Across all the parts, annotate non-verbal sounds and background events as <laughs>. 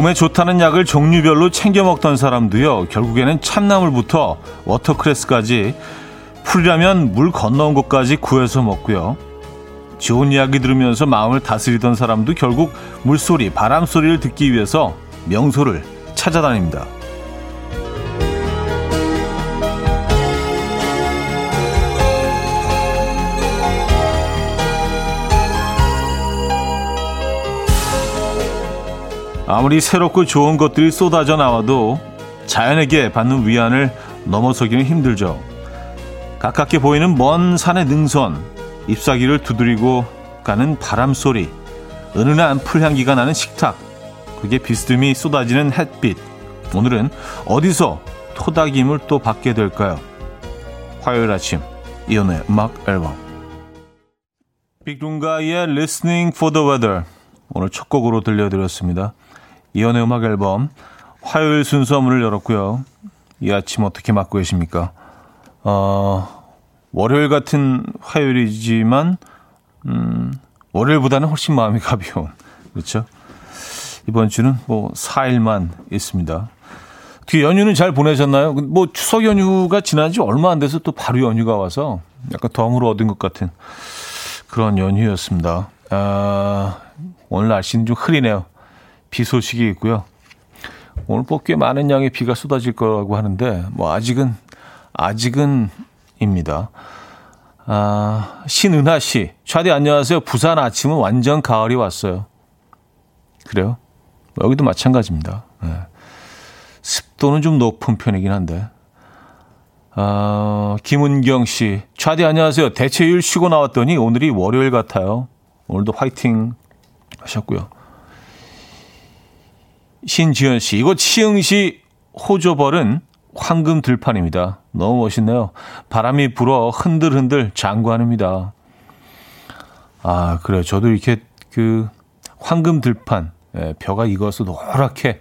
몸에 좋다는 약을 종류별로 챙겨 먹던 사람도요, 결국에는 참나물부터 워터크레스까지 풀이라면 물 건너온 것까지 구해서 먹고요. 좋은 이야기 들으면서 마음을 다스리던 사람도 결국 물소리, 바람소리를 듣기 위해서 명소를 찾아다닙니다. 아무리 새롭고 좋은 것들이 쏟아져 나와도 자연에게 받는 위안을 넘어서기는 힘들죠. 가깝게 보이는 먼 산의 능선, 잎사귀를 두드리고 가는 바람 소리, 은은한 풀향기가 나는 식탁, 그게 비스듬히 쏟아지는 햇빛. 오늘은 어디서 토닥임을 또 받게 될까요? 화요일 아침 이연의 음악 앨범 빅룬가의 Listening for the Weather 오늘 첫 곡으로 들려드렸습니다. 이연의 음악 앨범 화요일 순서 문을 열었고요. 이 아침 어떻게 맞고 계십니까? 어, 월요일 같은 화요일이지만 음, 월요일보다는 훨씬 마음이 <laughs> 가벼운 그렇죠? 이번 주는 뭐 4일만 있습니다. 뒤 연휴는 잘 보내셨나요? 뭐 추석 연휴가 지난 지 얼마 안 돼서 또 바로 연휴가 와서 약간 덤으로 얻은 것 같은 그런 연휴였습니다. 아, 오늘 날씨는 좀 흐리네요. 비 소식이 있고요. 오늘 뭐꽤 많은 양의 비가 쏟아질 거라고 하는데 뭐 아직은 아직은입니다. 아, 신은하 씨, 차디 안녕하세요. 부산 아침은 완전 가을이 왔어요. 그래요? 여기도 마찬가지입니다. 네. 습도는 좀 높은 편이긴 한데. 아, 김은경 씨, 차디 안녕하세요. 대체일 쉬고 나왔더니 오늘이 월요일 같아요. 오늘도 화이팅 하셨고요. 신지현 씨, 이거 치흥시 호조벌은 황금 들판입니다. 너무 멋있네요. 바람이 불어 흔들흔들 장관입니다. 아, 그래요. 저도 이렇게 그 황금 들판, 예, 벼가 익어서 노랗게,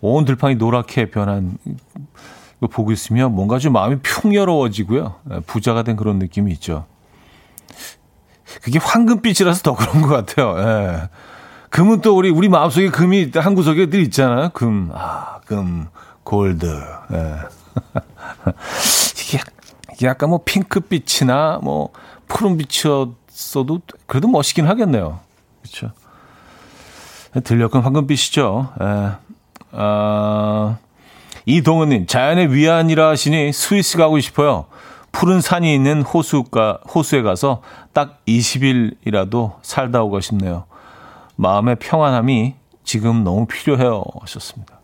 온 들판이 노랗게 변한 거 보고 있으면 뭔가 좀 마음이 풍요로워지고요. 예, 부자가 된 그런 느낌이 있죠. 그게 황금빛이라서 더 그런 것 같아요. 예. 금은 또 우리 우리 마음속에 금이 한 구석에 늘 있잖아요. 금, 아, 금, 골드. 예. <laughs> 이게 약간 뭐 핑크빛이나 뭐 푸른빛이었어도 그래도 멋있긴 하겠네요. 그렇죠. 들녘은 황금빛이죠. 예. 아, 이동은님 자연의 위안이라 하시니 스위스 가고 싶어요. 푸른 산이 있는 호수가 호수에 가서 딱 20일이라도 살다 오고 싶네요. 마음의 평안함이 지금 너무 필요해요. 하셨습니다.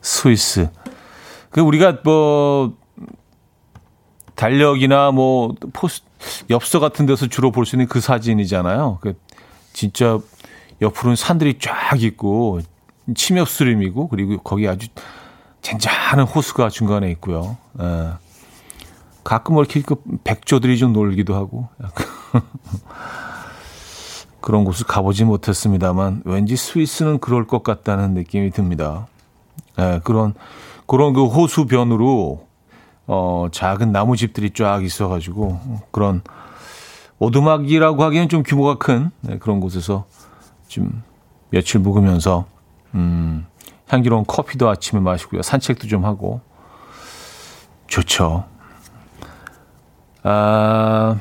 스위스. 그 우리가 뭐 달력이나 뭐 포스 엽서 같은 데서 주로 볼 수 있는 그 사진이잖아요. 그 진짜 옆으로는 산들이 쫙 있고 침엽 수림이고 그리고 거기 아주 젠잔한 호수가 중간에 있고요. 예. 가끔 이렇게 그 백조들이 좀 놀기도 하고 <laughs> 그런 곳을 가보지 못했습니다만 왠지 스위스는 그럴 것 같다는 느낌이 듭니다. 예, 그런 그런 그 호수변으로 어 작은 나무집들이 쫙 있어가지고 그런 오두막이라고 하기엔 좀 규모가 큰 네, 그런 곳에서 좀 며칠 묵으면서 음 향기로운 커피도 아침에 마시고요 산책도 좀 하고 좋죠. 아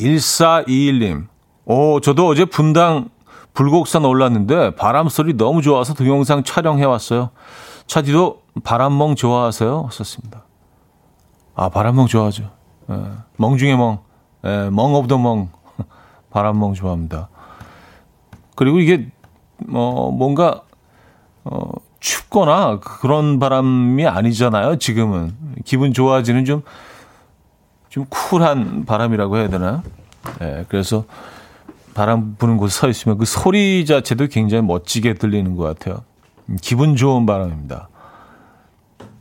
1421님 오, 저도 어제 분당 불곡산 올랐는데 바람 소리 너무 좋아서 동영상 촬영해 왔어요. 차디도 바람멍 좋아하세요? 썼습니다. 아, 바람멍 좋아하죠. 예, 멍 중에 멍. 예, 멍 of the 멍. <laughs> 바람멍 좋아합니다. 그리고 이게 뭐 뭔가 어 춥거나 그런 바람이 아니잖아요. 지금은 기분 좋아지는 좀좀 쿨한 바람이라고 해야 되나요? 예, 그래서 바람 부는 곳에 서 있으면 그 소리 자체도 굉장히 멋지게 들리는 것 같아요. 기분 좋은 바람입니다.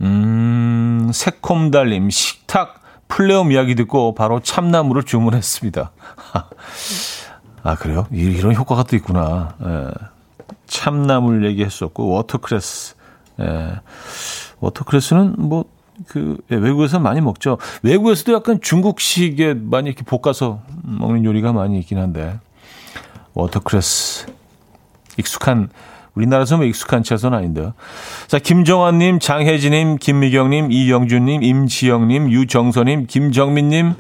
음, 새콤달님, 식탁 플레움 이야기 듣고 바로 참나물을 주문했습니다. <laughs> 아, 그래요? 이런 효과가 또 있구나. 예. 참나물 얘기했었고, watercress. 예. watercress는 뭐, 그, 예, 외국에서 많이 먹죠. 외국에서도 약간 중국식에 많이 이렇게 볶아서 먹는 요리가 많이 있긴 한데, watercress 익숙한 우리나라에서 뭐 익숙한 채소는 아닌데요. 자, 김정환님, 장혜진님, 김미경님, 이영준님, 임지영님, 유정선님, 김정민님,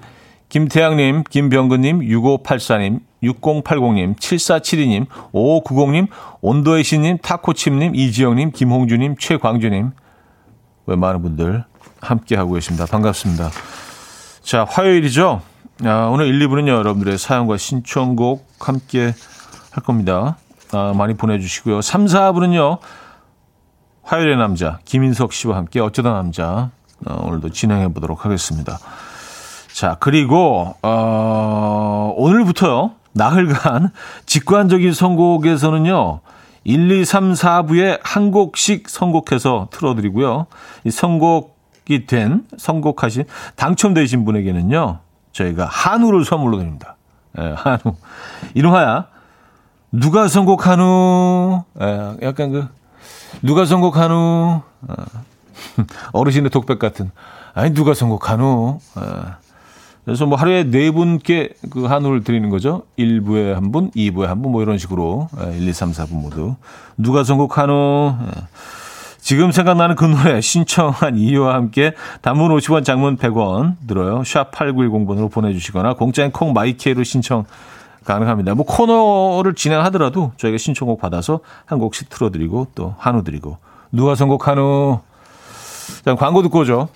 김태양님, 김병근님, 6584님, 6080님, 7472님, 5590님, 온도의 신님, 타코침님, 이지영님, 김홍주님, 최광주님. 왜 많은 분들 함께하고 계십니다. 반갑습니다. 자, 화요일이죠? 아, 오늘 1, 2부는요, 여러분들의 사연과 신청곡 함께 할 겁니다. 아, 많이 보내주시고요. 3, 4부는요, 화요일의 남자, 김인석 씨와 함께 어쩌다 남자, 어, 오늘도 진행해 보도록 하겠습니다. 자, 그리고, 어, 오늘부터요, 나흘간 직관적인 선곡에서는요, 1, 2, 3, 4부에 한 곡씩 선곡해서 틀어드리고요. 이 선곡이 된, 선곡하신, 당첨되신 분에게는요, 저희가 한우를 선물로 드립니다. 예, 한우. 이름하야, 누가 선곡한우? 예, 약간 그, 누가 선곡한우? 어, <laughs> 어르신의 독백 같은. 아니, 누가 선곡한우? 예. 그래서 뭐 하루에 네 분께 그 한우를 드리는 거죠. 1부에 한 분, 2부에 한 분, 뭐 이런 식으로. 1, 2, 3, 4분 모두. 누가 선곡 한우? 예. 지금 생각나는 그 노래 신청한 이유와 함께 단문 50원, 장문 100원 들어요. 샵 8910번으로 보내주시거나 공짜인 콩 마이케이로 신청 가능합니다. 뭐 코너를 진행하더라도 저희가 신청곡 받아서 한 곡씩 틀어드리고 또 한우 드리고 누가 선곡 한우? 자, 광고 듣고 오죠.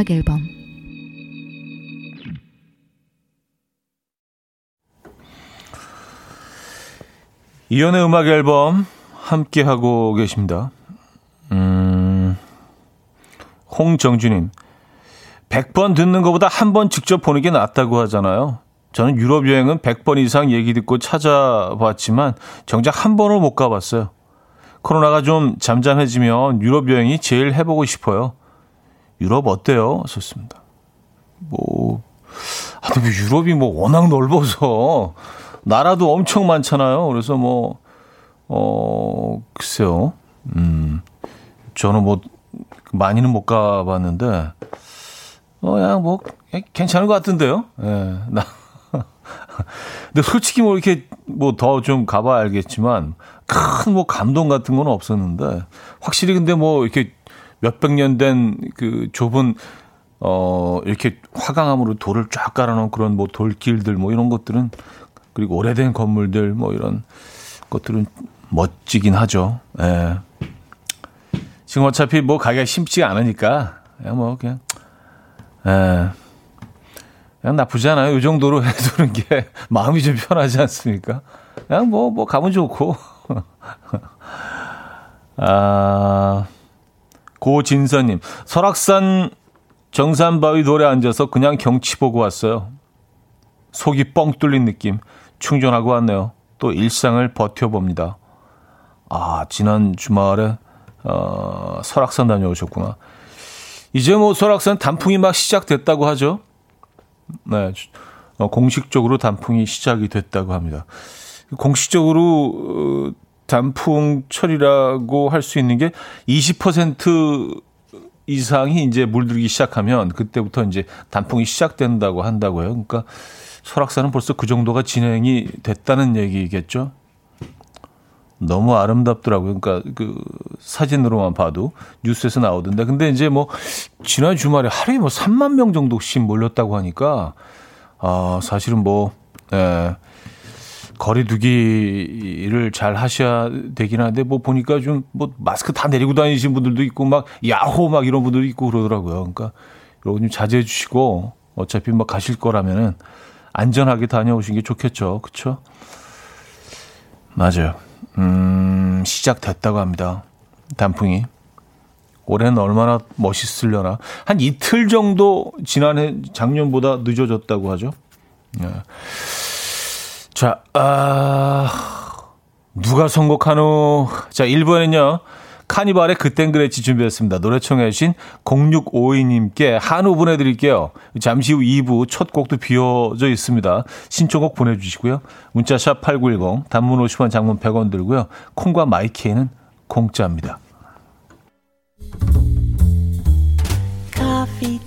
음악 앨범 이연의 음악 앨범 함께 하고 계십니다. 음, 홍정주님, 100번 듣는 것보다 한 번 직접 보는 게 낫다고 하잖아요. 저는 유럽 여행은 100번 이상 얘기 듣고 찾아봤지만 정작 한 번을 못 가봤어요. 코로나가 좀 잠잠해지면 유럽 여행이 제일 해보고 싶어요. 유럽 어때요? 좋습니다. 뭐, 아, 근데 뭐 유럽이 뭐 워낙 넓어서 나라도 엄청 많잖아요. 그래서 뭐, 어, 글쎄요. 음, 저는 뭐, 많이는 못 가봤는데, 어, 그냥 뭐, 괜찮은 것 같은데요? 예, 네, 나. 근데 솔직히 뭐 이렇게 뭐 더 좀 가봐야 알겠지만, 큰 뭐 감동 같은 건 없었는데, 확실히 근데 뭐 이렇게 몇백 년 된 그 좁은 어 이렇게 화강암으로 돌을 쫙 깔아놓은 그런 뭐 돌길들 뭐 이런 것들은 그리고 오래된 건물들 뭐 이런 것들은 멋지긴 하죠. 예. 지금 어차피 뭐 가기가 쉽지 않으니까 그냥 뭐 그냥 예. 그냥 나쁘지 않아요. 이 정도로 <laughs> 해두는 게 마음이 좀 편하지 않습니까? 그냥 뭐, 뭐, 가면 좋고. <laughs> 아, 고진서님, 설악산 정산바위 돌에 앉아서 그냥 경치 보고 왔어요. 속이 뻥 뚫린 느낌. 충전하고 왔네요. 또 일상을 버텨봅니다. 아, 지난 주말에, 어, 설악산 다녀오셨구나. 이제 뭐 설악산 단풍이 막 시작됐다고 하죠. 네. 어, 공식적으로 단풍이 시작이 됐다고 합니다. 공식적으로, 어, 단풍철이라고 할 수 있는 게 20% 이상이 이제 물들기 시작하면 그때부터 이제 단풍이 시작된다고 한다고요. 그러니까 설악산은 벌써 그 정도가 진행이 됐다는 얘기겠죠. 너무 아름답더라고요. 그러니까 그 사진으로만 봐도 뉴스에서 나오던데. 근데 이제 뭐 지난 주말에 하루에 뭐 3만 명 정도씩 몰렸다고 하니까 아, 사실은 뭐 예. 거리두기를 잘 하셔야 되긴 한데 뭐 보니까 좀 뭐 마스크 다 내리고 다니신 분들도 있고 막 야호 막 이런 분들도 있고 그러더라고요. 그러니까 여러분 좀 자제해 주시고 어차피 뭐 가실 거라면은 안전하게 다녀오신 게 좋겠죠. 그렇죠? 맞아요. 음, 시작됐다고 합니다. 단풍이. 올해는 얼마나 멋있으려나. 한 이틀 정도 지난해 작년보다 늦어졌다고 하죠. 예. 자, 아, 누가 선곡한 후. 자, 1번은요. 카니발의 그땐 그랬지 준비했습니다. 노래 청해주신 0652님께 한우 보내드릴게요. 잠시 후 2부 첫 곡도 비워져 있습니다. 신청곡 보내주시고요. 문자샵 8910, 단문 50원, 장문 100원 들고요. 콩과 마이케이는 공짜입니다. Coffee.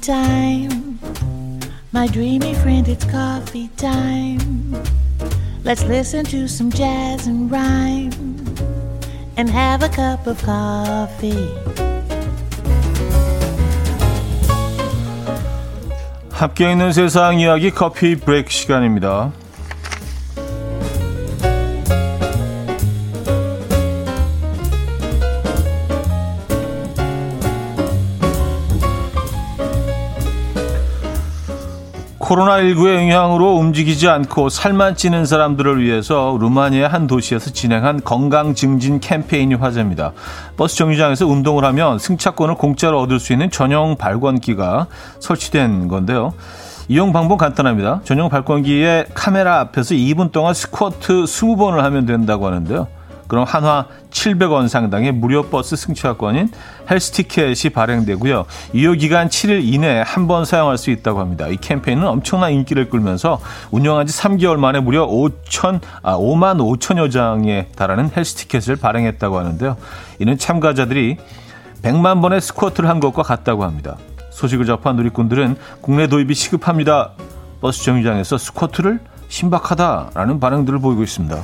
My dreamy friend, it's coffee time. Let's listen to some jazz and rhyme and have a cup of coffee. 함께 있는 세상 이야기 커피 브레이크 시간입니다. 코로나19의 영향으로 움직이지 않고 살만 찌는 사람들을 위해서 루마니아 한 도시에서 진행한 건강 증진 캠페인이 화제입니다. 버스 정류장에서 운동을 하면 승차권을 공짜로 얻을 수 있는 전용 발권기가 설치된 건데요. 이용 방법 간단합니다. 전용 발권기에 카메라 앞에서 2분 동안 스쿼트 20번을 하면 된다고 하는데요. 그럼 한화 700원 상당의 무료 버스 승차권인 헬스 티켓이 발행되고요. 유효 기간 7일 이내에 한 번 사용할 수 있다고 합니다. 이 캠페인은 엄청난 인기를 끌면서 운영한 지 3개월 만에 무려 5천 아 5만 5천여 장에 달하는 헬스 티켓을 발행했다고 하는데요. 이는 참가자들이 100만 번의 스쿼트를 한 것과 같다고 합니다. 소식을 접한 누리꾼들은 국내 도입이 시급합니다. 버스 정류장에서 스쿼트를 신박하다라는 반응들을 보이고 있습니다.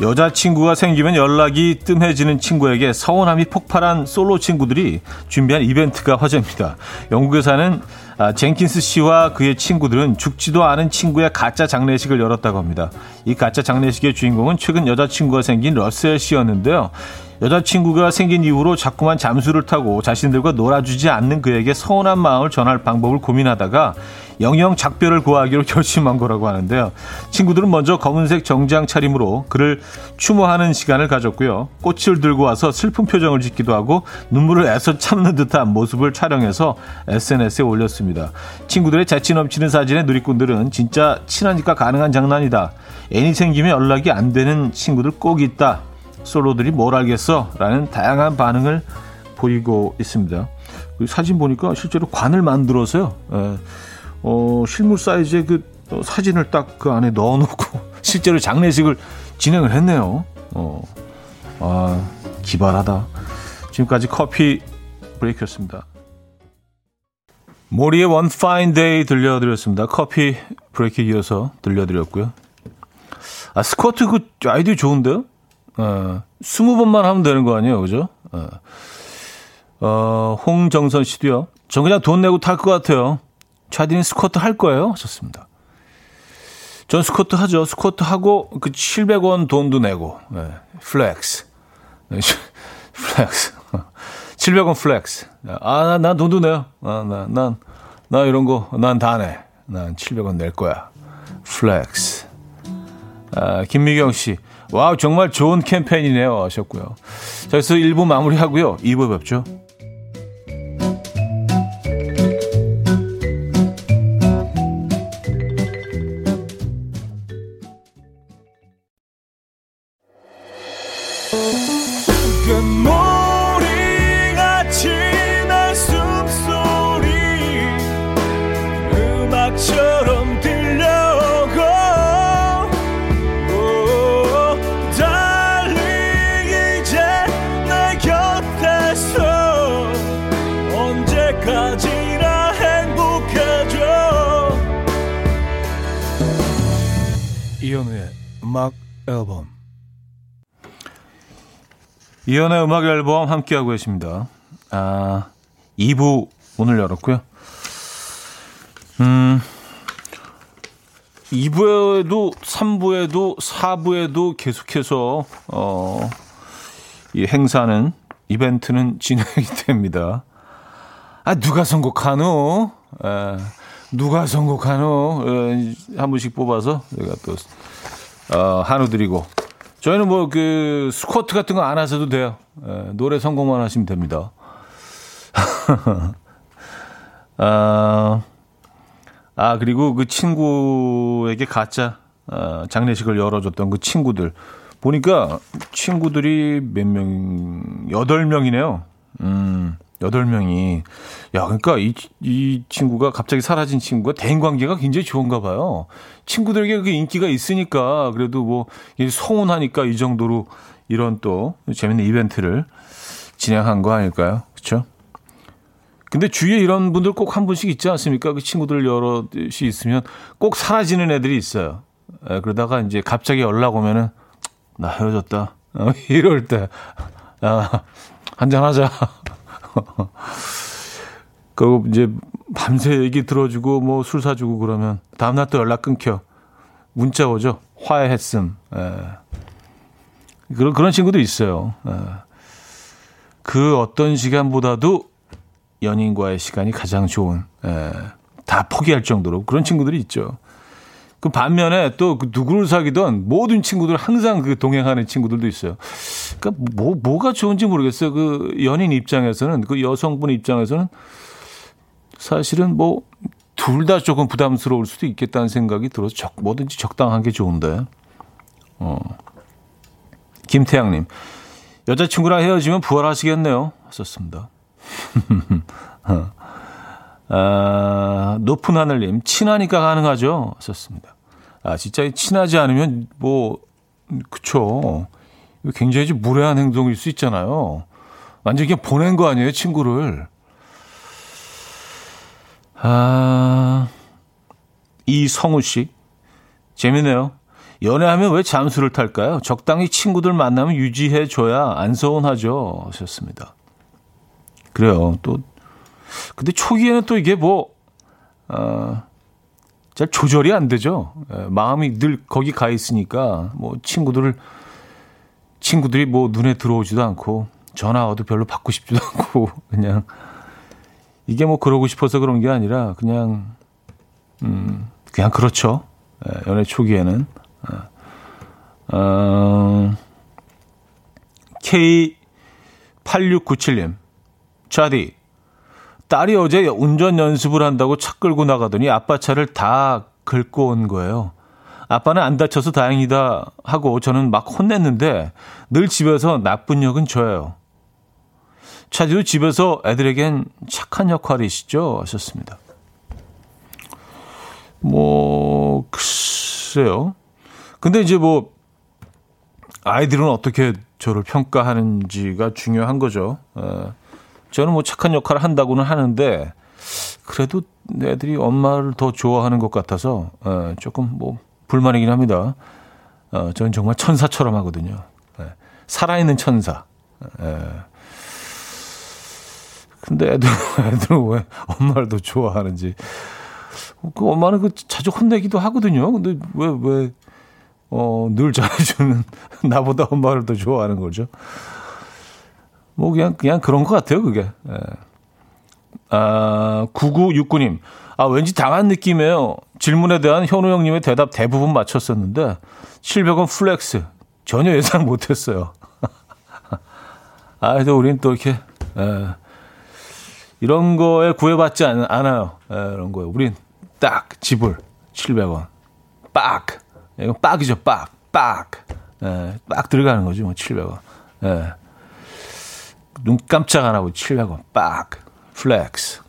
여자친구가 생기면 연락이 뜸해지는 친구에게 서운함이 폭발한 솔로 친구들이 준비한 이벤트가 화제입니다. 영국에 사는 아, 젠킨스 씨와 그의 친구들은 죽지도 않은 친구의 가짜 장례식을 열었다고 합니다. 이 가짜 장례식의 주인공은 최근 여자친구가 생긴 러셀 씨였는데요. 여자친구가 생긴 이후로 자꾸만 잠수를 타고 자신들과 놀아주지 않는 그에게 서운한 마음을 전할 방법을 고민하다가 영영 작별을 구하기로 <laughs> 결심한 거라고 하는데요. 친구들은 먼저 검은색 정장 차림으로 그를 추모하는 시간을 가졌고요. 꽃을 들고 와서 슬픈 표정을 짓기도 하고 눈물을 애써 참는 듯한 모습을 촬영해서 SNS에 올렸습니다. 친구들의 재치 넘치는 사진에 누리꾼들은 진짜 친하니까 가능한 장난이다. 애인이 생기면 연락이 안 되는 친구들 꼭 있다. 솔로들이 뭘 알겠어? 라는 다양한 반응을 보이고 있습니다. 사진 보니까 실제로 관을 만들어서요. 에, 어, 실물 사이즈의 그 어, 사진을 딱 그 안에 넣어놓고 <laughs> 실제로 장례식을 진행을 했네요. 어, 아, 기발하다. 지금까지 커피 브레이크였습니다. 모리의 One Fine Day 들려드렸습니다. 커피 브레이크 이어서 들려드렸고요. 아, 스쿼트 그 아이디어 좋은데요? 어, 20번만 하면 되는 거 아니에요, 그죠? 어, 어 홍정선 씨도요. 전 그냥 돈 내고 탈 것 같아요. 차디는 스쿼트 할 거예요? 하셨습니다. 전 스쿼트 하죠. 스쿼트 하고 그 700원 돈도 내고. 네. flex. 네. flex. 700원 flex. 아, 난, 난 돈도 내요. 아, 나, 난, 나 이런 거, 난 다 내. 난 700원 낼 거야. flex. 아, 김미경 씨. wow, 정말 좋은 캠페인이네요. 하셨고요. 자, 그래서 1부 마무리하고요. 2부 뵙죠. 이연의 음악 앨범 함께하고 계십니다. 아, 2부 오늘 열었고요. 음, 2부에도, 3부에도, 4부에도 계속해서, 어, 이 행사는, 이벤트는 <laughs> 진행이 됩니다. 아, 누가 선곡하노? 에, 누가 선곡하노? 에, 한 분씩 뽑아서, 제가 또, 어, 한우 드리고, 저희는 뭐 그 스쿼트 같은 거 안 하셔도 돼요. 예, 노래 성공만 하시면 됩니다. <laughs> 아, 아, 그리고 그 친구에게 가짜 어, 장례식을 열어줬던 그 친구들. 보니까 친구들이 몇 명, 여덟 명이네요. 음, 여덟 명이. 야, 그러니까 이, 이 친구가 갑자기 사라진 친구가 대인 관계가 굉장히 좋은가 봐요. 친구들에게 그 인기가 있으니까 그래도 뭐, 소원하니까 이 정도로 이런 또 재밌는 이벤트를 진행한 거 아닐까요? 그렇죠? 근데 주위에 이런 분들 꼭 한 분씩 있지 않습니까? 그 친구들 여럿이 있으면 꼭 사라지는 애들이 있어요. 에, 그러다가 이제 갑자기 연락 오면은 나 헤어졌다. 어, <laughs> 이럴 때, 야, 한잔 하자. <laughs> 그리고 이제 밤새 얘기 들어주고 뭐 술 사주고 그러면 다음날 또 연락 끊겨. 문자 오죠. 화해했음. 에. 그런, 그런 친구도 있어요. 에. 그 어떤 시간보다도 연인과의 시간이 가장 좋은, 에, 다 포기할 정도로 그런 친구들이 있죠. 그 반면에 또 그 누구를 사귀던 모든 친구들 항상 그 동행하는 친구들도 있어요. 그러니까 뭐 뭐가 좋은지 모르겠어요. 그 연인 입장에서는 그 여성분 입장에서는 사실은 뭐 둘 다 조금 부담스러울 수도 있겠다는 생각이 들어서 적, 뭐든지 적당한 게 좋은데. 어. 김태양님 여자친구랑 헤어지면 부활하시겠네요. 하셨습니다. <laughs> 어. 아, 높은 하늘님, 친하니까 가능하죠? 하셨습니다. 아, 진짜 친하지 않으면, 뭐, 그쵸. 굉장히 좀 무례한 행동일 수 있잖아요. 완전 그냥 보낸 거 아니에요, 친구를. 아, 이성우 씨. 재밌네요. 연애하면 왜 잠수를 탈까요? 적당히 친구들 만나면 유지해줘야 안 서운하죠. 하셨습니다. 그래요. 또 근데 초기에는 또 이게 뭐, 어, 잘 조절이 안 되죠. 예, 마음이 늘 거기 가 있으니까, 뭐, 친구들을, 친구들이 뭐 눈에 들어오지도 않고, 전화 와도 별로 받고 싶지도 <laughs> 않고, 그냥, 이게 뭐 그러고 싶어서 그런 게 아니라, 그냥, 음, 그냥 그렇죠. 예, 연애 초기에는. 어, 어 K8697님, 차디, 딸이 어제 운전 연습을 한다고 차 끌고 나가더니 아빠 차를 다 긁고 온 거예요. 아빠는 안 다쳐서 다행이다 하고 저는 막 혼냈는데 늘 집에서 나쁜 역은 저예요. 차지도 집에서 애들에겐 착한 역할이시죠? 하셨습니다. 뭐, 글쎄요. 근데 이제 뭐, 아이들은 어떻게 저를 평가하는지가 중요한 거죠. 에. 저는 뭐 착한 역할을 한다고는 하는데 그래도 애들이 엄마를 더 좋아하는 것 같아서 어, 조금 뭐 불만이긴 합니다. 어, 저는 정말 천사처럼 하거든요. 예, 살아있는 천사. 예. 근데 애들, <laughs> 애들은 왜 엄마를 더 좋아하는지. 그 엄마는 그 자주 혼내기도 하거든요. 근데 왜, 왜, 어, 늘 잘해주는 <laughs> 나보다 엄마를 더 좋아하는 거죠. 뭐 그냥 그냥 그런 것 같아요, 그게. 예. 아, 9969님. 아, 왠지 당한 느낌이에요. 질문에 대한 현우 형님의 대답 대부분 맞췄었는데 700원 flex 전혀 예상 못 했어요. <laughs> 아, 그래도 우린 또 이렇게 예. 이런 거에 구애받지 않, 아요 예, 이런 거에. 우린 딱 지불 700원. 빡. 이건 빡이죠, 빡. 빡. 예, 빡 들어가는 거지, 뭐 700원. 예. 눈 깜짝 안 하고 700원 빡 flex.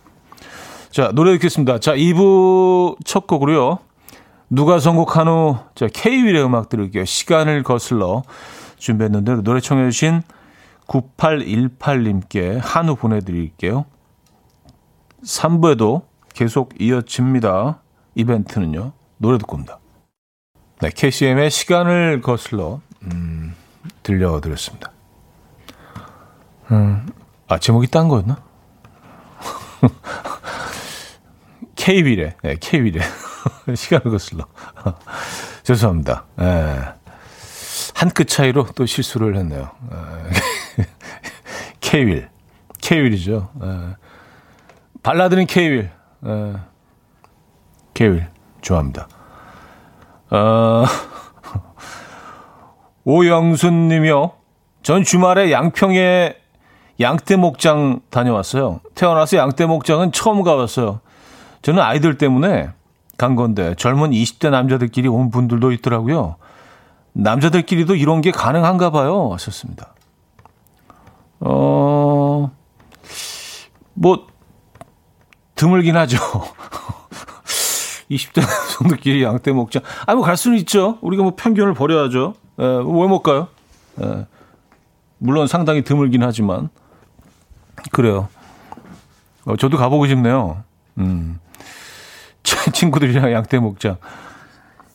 자, 노래 듣겠습니다. 자, 2부 첫 곡으로요. 누가 선곡한우, 자, K-윌의 음악 들을게요. 시간을 거슬러 준비했는데, 노래 청해 주신 9818님께 한우 보내드릴게요. 3부에도 계속 이어집니다. 이벤트는요. 노래 듣고 옵니다. 네, KCM의 시간을 거슬러, 음, 들려드렸습니다. 음. 아, 제목이 딴 거였나? <laughs> K-윌에, 네, K-윌에. <laughs> 시간을 거슬러. <laughs> 죄송합니다. 네. 한끗 차이로 또 실수를 했네요. K-윌. K-윌이죠. 네. 발라드는 K-윌. 네. K-윌. 좋아합니다. 어, 오영순 님이요. 전 주말에 양평에 양떼 목장 다녀왔어요. 태어나서 양떼 목장은 처음 가봤어요. 저는 아이들 때문에 간 건데 젊은 20대 남자들끼리 온 분들도 있더라고요. 남자들끼리도 이런 게 가능한가 봐요. 하셨습니다. 어, 뭐, 드물긴 하죠. <laughs> 20대 남성들끼리 양떼 먹자. 아, 뭐 갈 수는 있죠. 우리가 뭐 편견을 버려야죠. 에, 예, 왜못 가요? 에, 예. 물론 상당히 드물긴 하지만. 그래요. 어, 저도 가보고 싶네요. 음. <laughs> 친구들이랑 양떼 목장.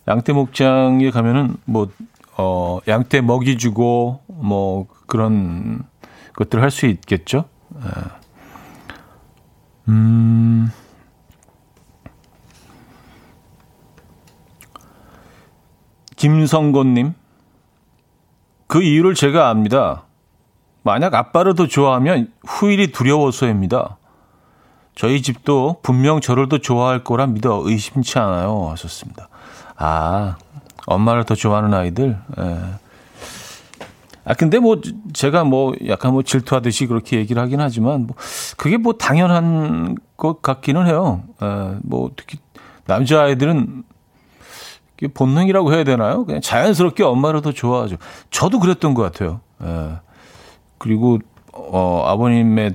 양떼 목장에 가면은 뭐, 어, 양떼 먹이 주고 뭐 그런 것들 을 할 수 있겠죠. 예. 음. 김성곤님, 그 이유를 제가 압니다. 만약 아빠를 더 좋아하면 후일이 두려워서입니다. 저희 집도 분명 저를 더 좋아할 거라 믿어 의심치 않아요. 하셨습니다. 아, 엄마를 더 좋아하는 아이들? 예. 아, 근데 뭐, 제가 뭐, 약간 뭐 질투하듯이 그렇게 얘기를 하긴 하지만, 뭐, 그게 뭐 당연한 것 같기는 해요. 예, 뭐, 특히 남자아이들은 본능이라고 해야 되나요? 그냥 자연스럽게 엄마를 더 좋아하죠. 저도 그랬던 것 같아요. 예. 그리고, 어, 아버님에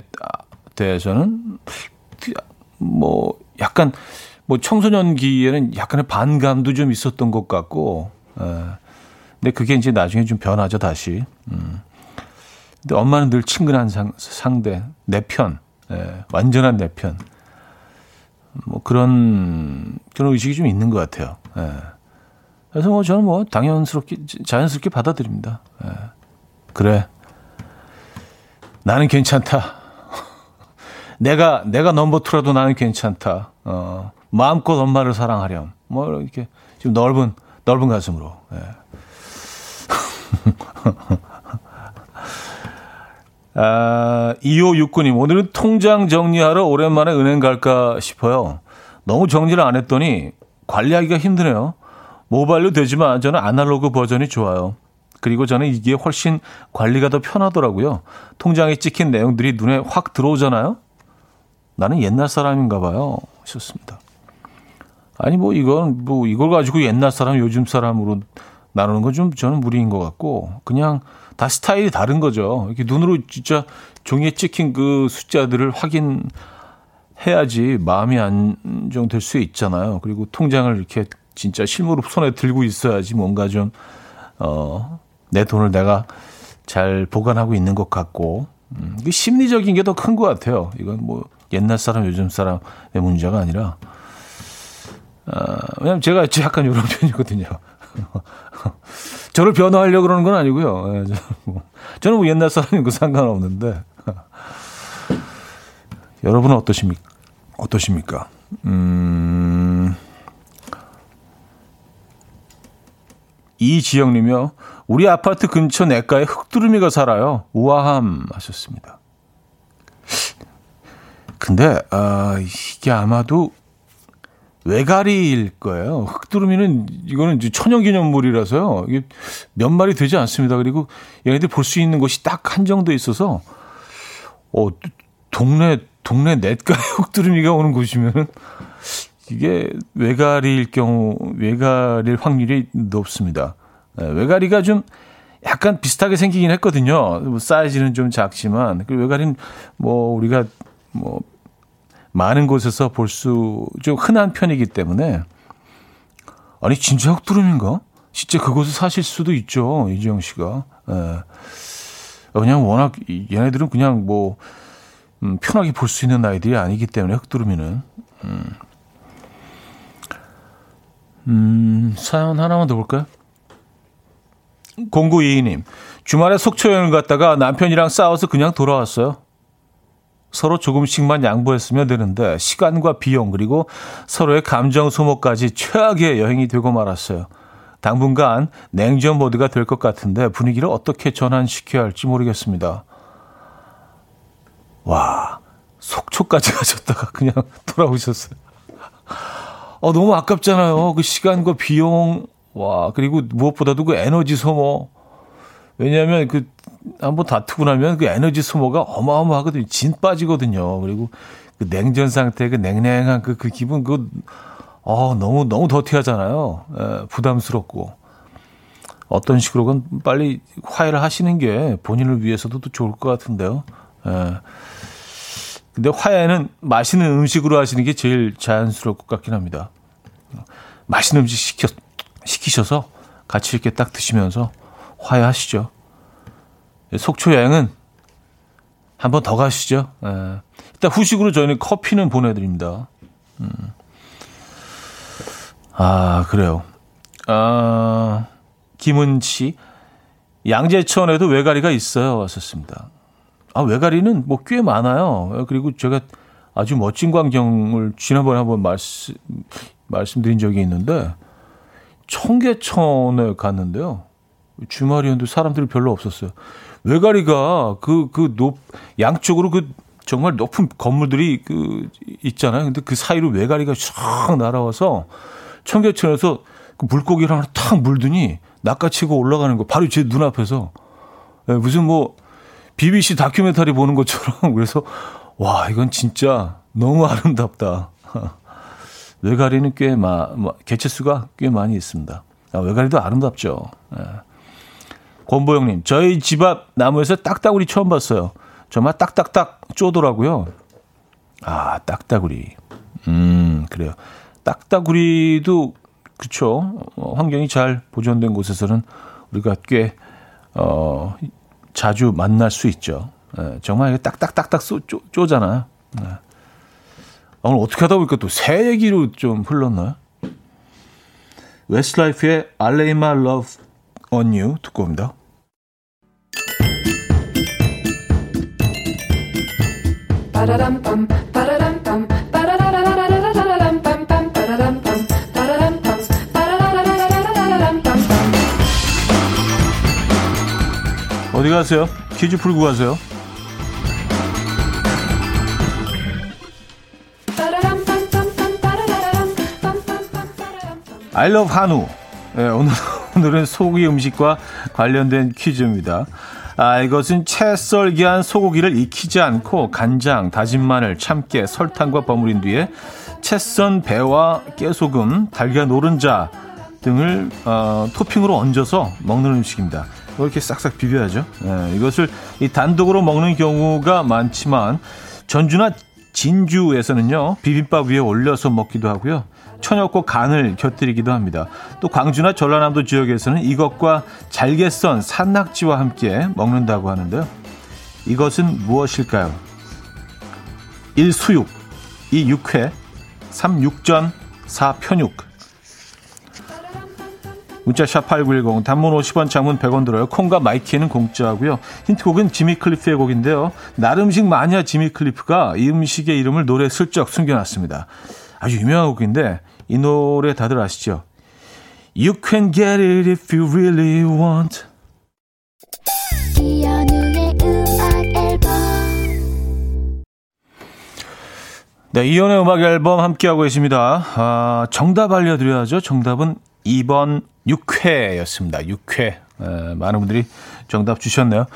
대해서는 뭐 약간 뭐 청소년기에는 약간의 반감도 좀 있었던 것 같고, 에. 예. 근데 그게 이제 나중에 좀 변하죠 다시. 음. 근데 엄마는 늘 친근한 상, 상대, 내 편, 예, 완전한 내 편. 뭐 그런 그런 의식이 좀 있는 것 같아요. 예. 그래서 뭐 저는 뭐 당연스럽게 자연스럽게 받아들입니다. 예. 그래, 나는 괜찮다. <laughs> 내가 내가 넘버 투라도 나는 괜찮다. 어, 마음껏 엄마를 사랑하렴. 뭐 이렇게 좀 넓은 넓은 가슴으로. 예. <laughs> 아, 2569님, 오늘은 통장 정리하러 오랜만에 은행 갈까 싶어요. 너무 정리를 안 했더니 관리하기가 힘드네요. 모바일로 되지만 저는 아날로그 버전이 좋아요. 그리고 저는 이게 훨씬 관리가 더 편하더라고요. 통장에 찍힌 내용들이 눈에 확 들어오잖아요. 나는 옛날 사람인가 봐요. 하셨습니다. 아니 뭐 이건 뭐 이걸 가지고 옛날 사람 요즘 사람으로 나누는 건 좀 저는 무리인 것 같고 그냥 다 스타일이 다른 거죠. 이렇게 눈으로 진짜 종이에 찍힌 그 숫자들을 확인 해야지 마음이 안정될 수 있잖아요. 그리고 통장을 이렇게 진짜 실물로 손에 들고 있어야지 뭔가 좀 어, 내 돈을 내가 잘 보관하고 있는 것 같고 음, 심리적인 게 더 큰 것 같아요. 이건 뭐 옛날 사람, 요즘 사람의 문제가 아니라, 아, 왜냐면 제가 약간 이런 <laughs> 편이거든요. <laughs> 저를 변화하려고 그러는 건 아니고요. 예, 뭐, 저는 뭐 옛날 사람이고 상관없는데. <laughs> 여러분은 어떠십니까? 어떠십니까? 음, 이지영님이요. 우리 아파트 근처 내과에 흑두루미가 살아요. 우아함 하셨습니다. 근데 아 이게 아마도 외가리일 거예요. 흑두루미는 이거는 천연기념물이라서요. 이게 몇 마리 되지 않습니다. 그리고 얘네들 볼 수 있는 곳이 딱 한정돼 있어서 어 동네 동네 넷가에 흑두루미가 <laughs> 오는 곳이면은 이게 외가리일 경우 외가리일 확률이 높습니다. 네, 외가리가 좀 약간 비슷하게 생기긴 했거든요. 뭐 사이즈는 좀 작지만 그 외가리는 뭐 우리가 뭐 많은 곳에서 볼 수 좀 흔한 편이기 때문에 아니 진짜 흑두름인가? 진짜 그곳에 사실 수도 있죠 이지영 씨가. 예. 그냥 워낙 얘네들은 그냥 뭐 음, 편하게 볼 수 있는 아이들이 아니기 때문에 흑두루미는. 음. 음, 사연 하나만 더 볼까요? 0922님, 주말에 속초 여행을 갔다가 남편이랑 싸워서 그냥 돌아왔어요. 서로 조금씩만 양보했으면 되는데 시간과 비용 그리고 서로의 감정 소모까지 최악의 여행이 되고 말았어요. 당분간 냉전 모드가 될 것 같은데 분위기를 어떻게 전환시켜야 할지 모르겠습니다. 와, 속초까지 <laughs> 가셨다가 그냥 돌아오셨어요. 어, 너무 아깝잖아요. 그 시간과 비용, 와, 그리고 무엇보다도 그 에너지 소모. 왜냐하면 그 한번 다투고 나면 그 에너지 소모가 어마어마하거든요. 진 빠지거든요. 그리고 그 냉전 상태, 그 냉랭한 그, 그 기분, 그, 어, 너무, 너무 더티하잖아요. 예, 부담스럽고. 어떤 식으로건 빨리 화해를 하시는 게 본인을 위해서도 또 좋을 것 같은데요. 예. 근데 화해는 맛있는 음식으로 하시는 게 제일 자연스러울 것 같긴 합니다. 맛있는 음식 시켜, 시키셔서 같이 이렇게 딱 드시면서 화해하시죠. 속초 여행은 한 번 더 가시죠. 예. 일단 후식으로 저희는 커피는 보내드립니다. 음. 아, 그래요. 아, 김은치. 양재천에도 외가리가 있어요. 왔었습니다. 아, 외가리는 뭐 꽤 많아요. 그리고 제가 아주 멋진 광경을 지난번에 한번 말씀, 말씀드린 적이 있는데, 청계천에 갔는데요. 주말이었는데 사람들이 별로 없었어요. 외가리가 그, 그 높, 양쪽으로 그 정말 높은 건물들이 그 있잖아요. 근데 그 사이로 외가리가 쫙 날아와서 청계천에서 그 물고기를 하나 탁 물더니 낚아치고 올라가는 거 바로 제 눈앞에서 예, 무슨 뭐 BBC 다큐멘터리 보는 것처럼 <laughs> 그래서 와 이건 진짜 너무 아름답다. 외가리는 꽤 마, 뭐, 개체수가 꽤 많이 있습니다. 아, 외가리도 아름답죠. 예. 권보영님, 저희 집 앞 나무에서 딱따구리 처음 봤어요. 정말 딱딱딱 쪼더라고요. 아, 딱따구리. 음, 그래요. 딱따구리도, 그쵸. 어, 환경이 잘 보존된 곳에서는 우리가 꽤, 어, 자주 만날 수 있죠. 예, 정말 딱딱딱딱 쪼, 쪼잖아요. 예. 오늘 어떻게 하다 보니까 또 새 얘기로 좀 흘렀나요? 웨스트라이프의 I lay my love on you 듣고 옵니다. 어디 가세요? 퀴즈 풀고 가세요. Love 한우. 네, 오늘, <laughs> 오늘은 소고기 음식과 관련된 퀴즈입니다. 아, 이것은 채 썰기한 소고기를 익히지 않고 간장, 다진 마늘, 참깨, 설탕과 버무린 뒤에 채썬 배와 깨소금, 달걀 노른자 등을 어, 토핑으로 얹어서 먹는 음식입니다. 이렇게 싹싹 비벼야죠. 네, 이것을 이 단독으로 먹는 경우가 많지만 전주나 진주에서는요 비빔밥 위에 올려서 먹기도 하고요 천엽과 간을 곁들이기도 합니다. 또 광주나 전라남도 지역에서는 이것과 잘게 썬 산낙지와 함께 먹는다고 하는데요. 이것은 무엇일까요? 1. 수육 2. 육회 3. 육전 4. 편육 문자 샵8910 단문 50원 장문 100원 들어요. 콩과 마이케이는 공짜고요. 힌트곡은 지미 클리프의 곡인데요. 나름 미식 마니아 지미 클리프가 이 음식의 이름을 노래 슬쩍 숨겨놨습니다. 아주 유명한 곡인데 이 노래 다들 아시죠? You can get it if you really want. 네, 이연의 음악 앨범 함께하고 계십니다. 아, 정답 알려드려야죠. 정답은 2번 6회였습니다. 6회. 에, 많은 분들이 정답 주셨네요.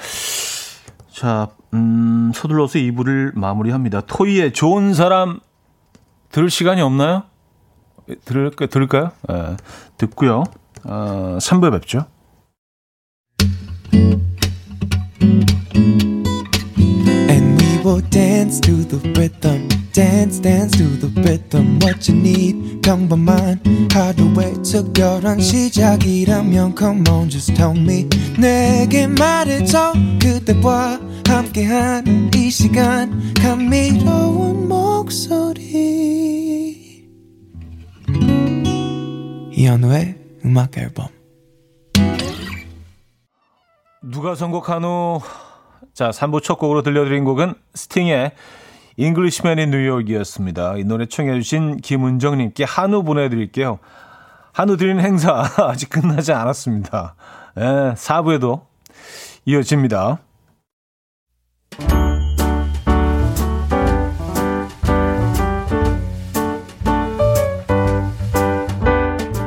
자, 음, 서둘러서 2부를 마무리합니다. 토이의 좋은 사람 들을 시간이 없나요? 들을까, 들을까요? 예, 듣고요. 어, 3부에 뵙죠. And we will dance to the rhythm. dance dance to the rhythm what you need 평범한 하루의 특별한 시작이라면 come on just tell me 내게 말해줘 그대와 함께한 이 시간 감미로운 이현우의 음악 앨범 누가 선곡한우 자 3부 첫 곡으로 들려드린 곡은 스팅의 Englishman in New York이었습니다. 이 노래 청해주신 김은정님께 한우 보내드릴게요. 한우 드리는 행사 <laughs> 아직 끝나지 않았습니다. 예, 4부에도 이어집니다.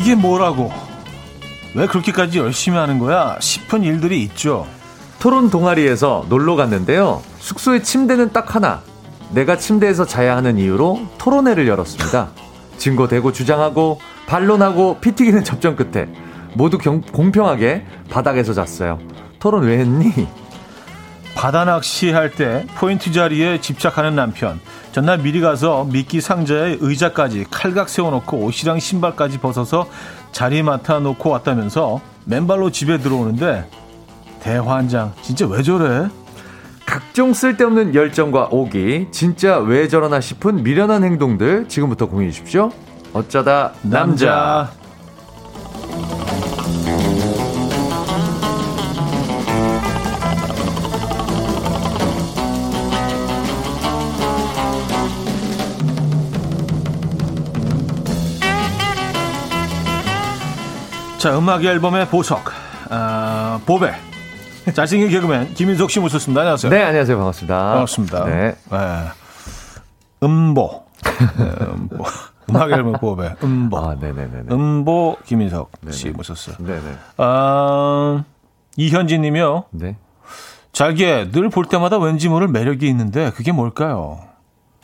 이게 뭐라고? 왜 그렇게까지 열심히 하는 거야? 싶은 일들이 있죠. 토론 동아리에서 놀러 갔는데요. 숙소에 침대는 딱 하나. 내가 침대에서 자야 하는 이유로 토론회를 열었습니다. 증거 대고 주장하고 반론하고 피 튀기는 접전 끝에 모두 경, 공평하게 바닥에서 잤어요. 토론 왜 했니? 바다 낚시할 때 포인트 자리에 집착하는 남편. 전날 미리 가서 미끼 상자에 의자까지 칼각 세워놓고 옷이랑 신발까지 벗어서 자리 맡아 놓고 왔다면서 맨발로 집에 들어오는데 대환장 진짜 왜 저래? 각종 쓸데없는 열정과 오기 진짜 왜 저러나 싶은 미련한 행동들 지금부터 공유해 주십시오. 어쩌다 남자. 남자. 자, 음악 앨범의 보석, 어, 보배. 잘생긴 개그맨 김인석 씨 모셨습니다. 안녕하세요. 네, 안녕하세요. 반갑습니다. 반갑습니다. 네. 네. 음보. 네, 음보. 음악 앨범 보배. 음보. 아, 네네네. 음보 김인석 네네. 씨 모셨어요. 네네. 아, 이현진 님이요. 네. 잘게 늘볼 때마다 왠지 모를 매력이 있는데 그게 뭘까요?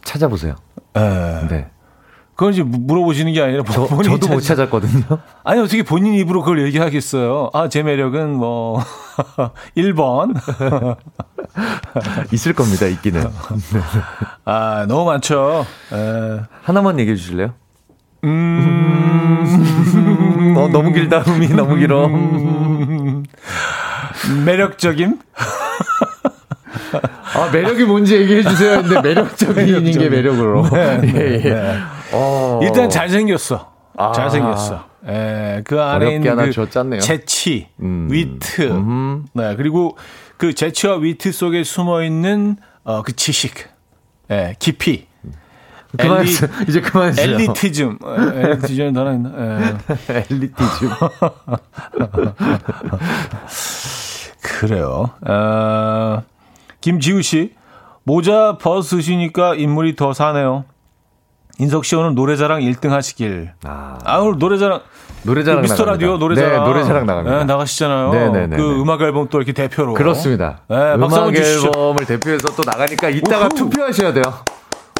찾아보세요. 네. 네. 그건 이제 물어보시는 게 아니라 저, 저도 못 찾았거든요. <laughs> 아니 어떻게 본인 입으로 그걸 얘기하겠어요? 아 제 매력은 뭐 <laughs> 1번 있을 겁니다. 있기는. <laughs> 아 너무 많죠. 에. 하나만 얘기해 주실래요? 음, 어, 너무 길다. 음이 너무 길어. 음, 매력적임? 아, 매력이 뭔지 얘기해 주세요. 근데 매력적인 게 매력으로. 네, 예, 예. 네. 어. 일단 잘생겼어. 아. 잘생겼어. 예, 그 안에 있는 그 줬잖네요. 재치, 음. 위트, 음. 네 그리고 그 재치와 위트 속에 숨어 있는 어, 그 지식, 예, 깊이. 그만 엘리, 이제 그만했어요. 엘리티즘, <laughs> 엘리티즘 하나 있나? 예. 엘리티즘. 그래요. 어, 김지우 씨 모자 벗으시니까 인물이 더 사네요. 인석 씨 오늘 노래자랑 1등 하시길. 아, 아 오늘 노래자랑 노래자랑 그 미스터 나갑니다. 라디오 노래자랑 네, 노래자랑 나갑니다. 네, 나가시잖아요. 네네네. 네, 그 네. 음악 앨범 또 이렇게 대표로. 그렇습니다. 네, 음악 앨범을 대표해서 또 나가니까 이따가 우후. 투표하셔야 돼요.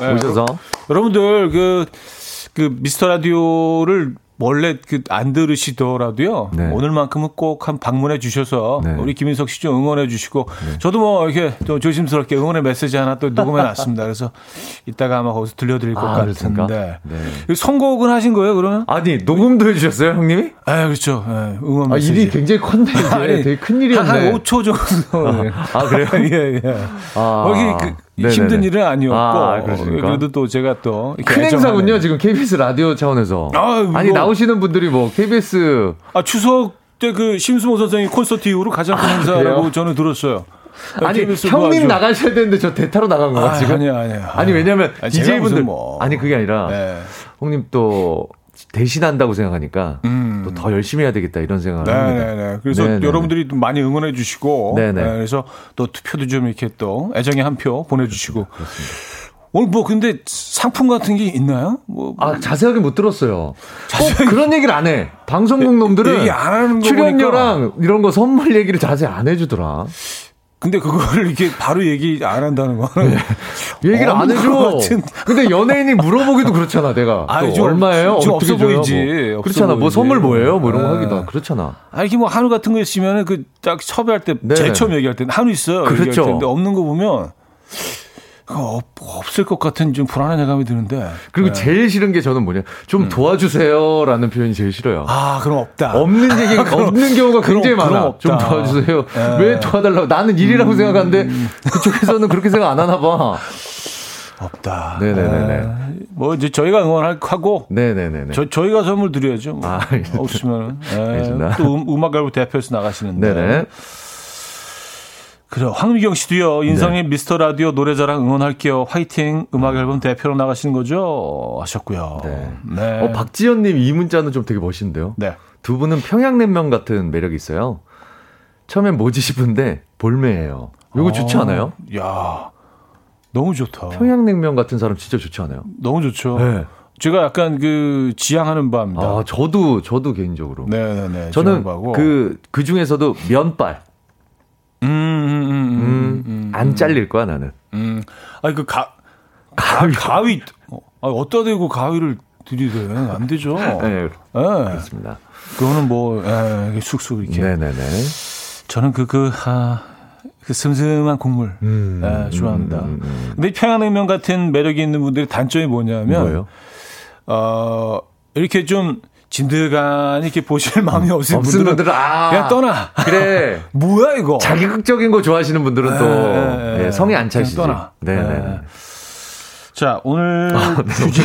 네, 오셔서 여러분들 그그 그 미스터 라디오를 원래 그 안 들으시더라도요. 네. 오늘만큼은 꼭 한 방문해 주셔서 네. 우리 김인석 씨 좀 응원해 주시고 네. 저도 뭐 이렇게 또 조심스럽게 응원의 메시지 하나 또 녹음해 놨습니다. 그래서 이따가 아마 거기서 들려드릴 것 아, 같은데. 네. 선곡은 하신 거예요, 그러면? 아니, 녹음도 해 주셨어요, 형님이? 아, 그렇죠. 네, 응원 메시지. 아, 일이 굉장히 컸네. <laughs> 아니, 되게 큰 일이었네. 한, 한 5초 정도. 아, 아 그래요? <laughs> 예, 예. 아, 여기 그 네네네. 힘든 일은 아니었고 아, 그래도 또 제가 또 큰 행사군요 지금 KBS 라디오 차원에서 아, 니 나오시는 분들이 뭐 KBS 아 추석 그때 그 심수모 선생이 콘서트 이후로 가장 큰 아, 행사라고 저는 들었어요. 아니 형님 나가셔야 되는데 저 대타로 나간 거야 아, 지금? 아니야 아니야. 아니 왜냐면 아, DJ분들 뭐. 아니 그게 아니라 네. 형님 또 대신한다고 생각하니까 음. 또더 열심히 해야 되겠다 이런 생각을 네, 합니다. 네, 네. 그래서 네네. 여러분들이 많이 응원해 주시고 네, 그래서 또 투표도 좀 이렇게 또 애정의 한 표 보내주시고 그렇습니다. 오늘 뭐 근데 상품 같은 게 있나요? 뭐, 뭐. 아 자세하게 못 들었어요. 자세하게 그런 얘기를 안 해. 방송국 놈들은 출연료랑 보니까. 이런 거 선물 얘기를 자세히 안 해주더라. 근데 그거를 이렇게 바로 얘기 안 한다는 거는 네. 얘기를 안 해줘. 근데 연예인이 물어보기도 그렇잖아, 내가. 아, 좀, 얼마예요? 좀 없어 보이지. 뭐. 그렇잖아. 보이지. 뭐 선물 뭐예요? 뭐 이런 거 네. 하기도 그렇잖아. 아 이게 뭐 한우 같은 거 있으면은 그 딱 섭외할 때 네. 제일 처음 얘기할 때는 한우 있어요. 그렇죠. 근데 없는 거 보면 없, 없을 것 같은 좀 불안한 예감이 드는데. 그리고 네. 제일 싫은 게 저는 뭐냐. 좀 음. 도와주세요라는 표현이 제일 싫어요. 아, 그럼 없다. 없는 얘기, <laughs> 없는 경우가 굉장히 그럼, 많아. 그럼 좀 도와주세요. 네. 왜 도와달라고. 나는 일이라고 음. 생각하는데 그쪽에서는 그렇게 생각 안 하나 봐. 없다. 네네네. 네. 뭐 이제 저희가 응원하고. 네네네. 저 저희가 선물 드려야죠. 뭐. 아, 없으면. 네. 또 음, 앨범 대표에서 나가시는데. 네네. 그래 황미경 씨도요. 인성의 네. 미스터 라디오 노래자랑 응원할게요. 화이팅. 음악 앨범 대표로 나가시는 거죠? 하셨고요. 네. 네. 어, 박지현 님 이 문자는 좀 되게 멋있는데요. 네. 두 분은 평양냉면 같은 매력이 있어요. 처음엔 뭐지 싶은데 볼매예요. 이거 아, 좋지 않아요? 야. 너무 좋다. 평양냉면 같은 사람 진짜 좋지 않아요? 너무 좋죠. 네. 제가 약간 그 지향하는 바입니다. 아, 저도 저도 개인적으로. 네, 네, 네. 저는 그그 그 중에서도 면발. 음, 음, 음, 음, 안 잘릴 거야 나는. 음. 아니 그 가, 가위 가위 어, 아, 어디다 대고 가위를 들이대요? 안 되죠. <laughs> 네, 네. 그렇습니다. 그거는 뭐 에, 쑥쑥 이렇게. 네네네. 저는 그그 아, 그 슴슴한 국물 음, 네, 좋아합니다. 음, 음, 음. 근데 평양냉면 같은 매력이 있는 분들의 단점이 뭐냐면 뭐예요? 어 이렇게 좀 진드간 이렇게 보실 마음이 없으신 분들은, 분들은 아, 그냥 떠나. 그래. <laughs> 뭐야 이거. 자기극적인 거 좋아하시는 분들은 또 네, 네, 성이 안 차시지. 떠나. 네, 네. 네. 자, 오늘 아, 네. 주제.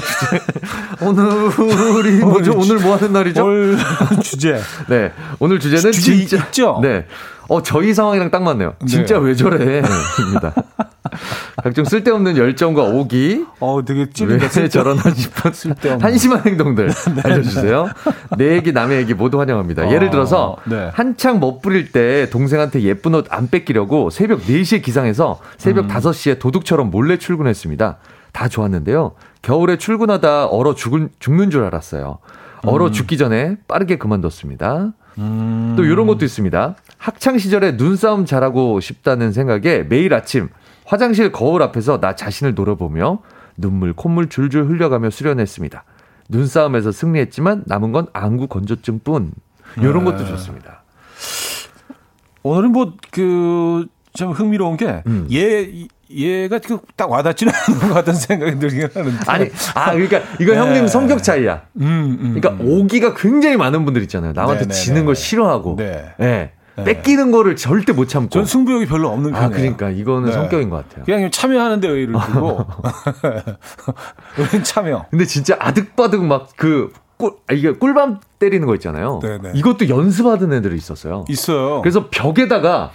오늘이 뭐죠? 오늘 뭐 하는 날이죠? 오늘 주제. 네. 오늘 주제는 주제 진짜. 있죠? 네. 어, 저희 상황이랑 딱 맞네요. 네. 진짜 왜 저래? 입니다. <laughs> <laughs> 각종 쓸데없는 열정과 오기. 어, 되게 찔린다. 왜 저러나 싶은 쓸데없는. 한심한 <laughs> 행동들 네. 알려주세요. 내 얘기, 남의 얘기 모두 환영합니다. 어, 예를 들어서 네. 한창 멋부릴 때 동생한테 예쁜 옷 안 뺏기려고 새벽 4시에 기상해서 새벽 음. 5시에 도둑처럼 몰래 출근했습니다. 다 좋았는데요. 겨울에 출근하다 얼어 죽은, 죽는 줄 알았어요. 얼어 음. 죽기 전에 빠르게 그만뒀습니다. 음. 또 이런 것도 있습니다. 학창 시절에 눈싸움 잘하고 싶다는 생각에 매일 아침 화장실 거울 앞에서 나 자신을 노려보며 눈물, 콧물 줄줄 흘려가며 수련했습니다. 눈싸움에서 승리했지만 남은 건 안구 건조증 뿐. 이런 네. 것도 좋습니다. 오늘은 뭐그좀 흥미로운 게 음. 얘, 얘가 딱 와닿지는 <laughs> 않는 것 같은 생각이 들긴 하는데. 아니, 아, 그러니까 이거 네. 형님 성격 차이야. 음, 음, 그러니까 음. 오기가 굉장히 많은 분들 있잖아요. 남한테 네네네. 지는 걸 싫어하고. 네. 네. 네. 뺏기는 거를 절대 못 참고. 전 승부욕이 별로 없는 아, 편이에요. 아, 그러니까 이거는 네. 성격인 것 같아요. 그냥 참여하는 데 의의를 두고. 참여. 근데 진짜 아득바득 막 그, 꿀, 아, 이게 꿀밤 때리는 거 있잖아요. 네네. 이것도 연습하던 애들이 있었어요. 있어요. 그래서 벽에다가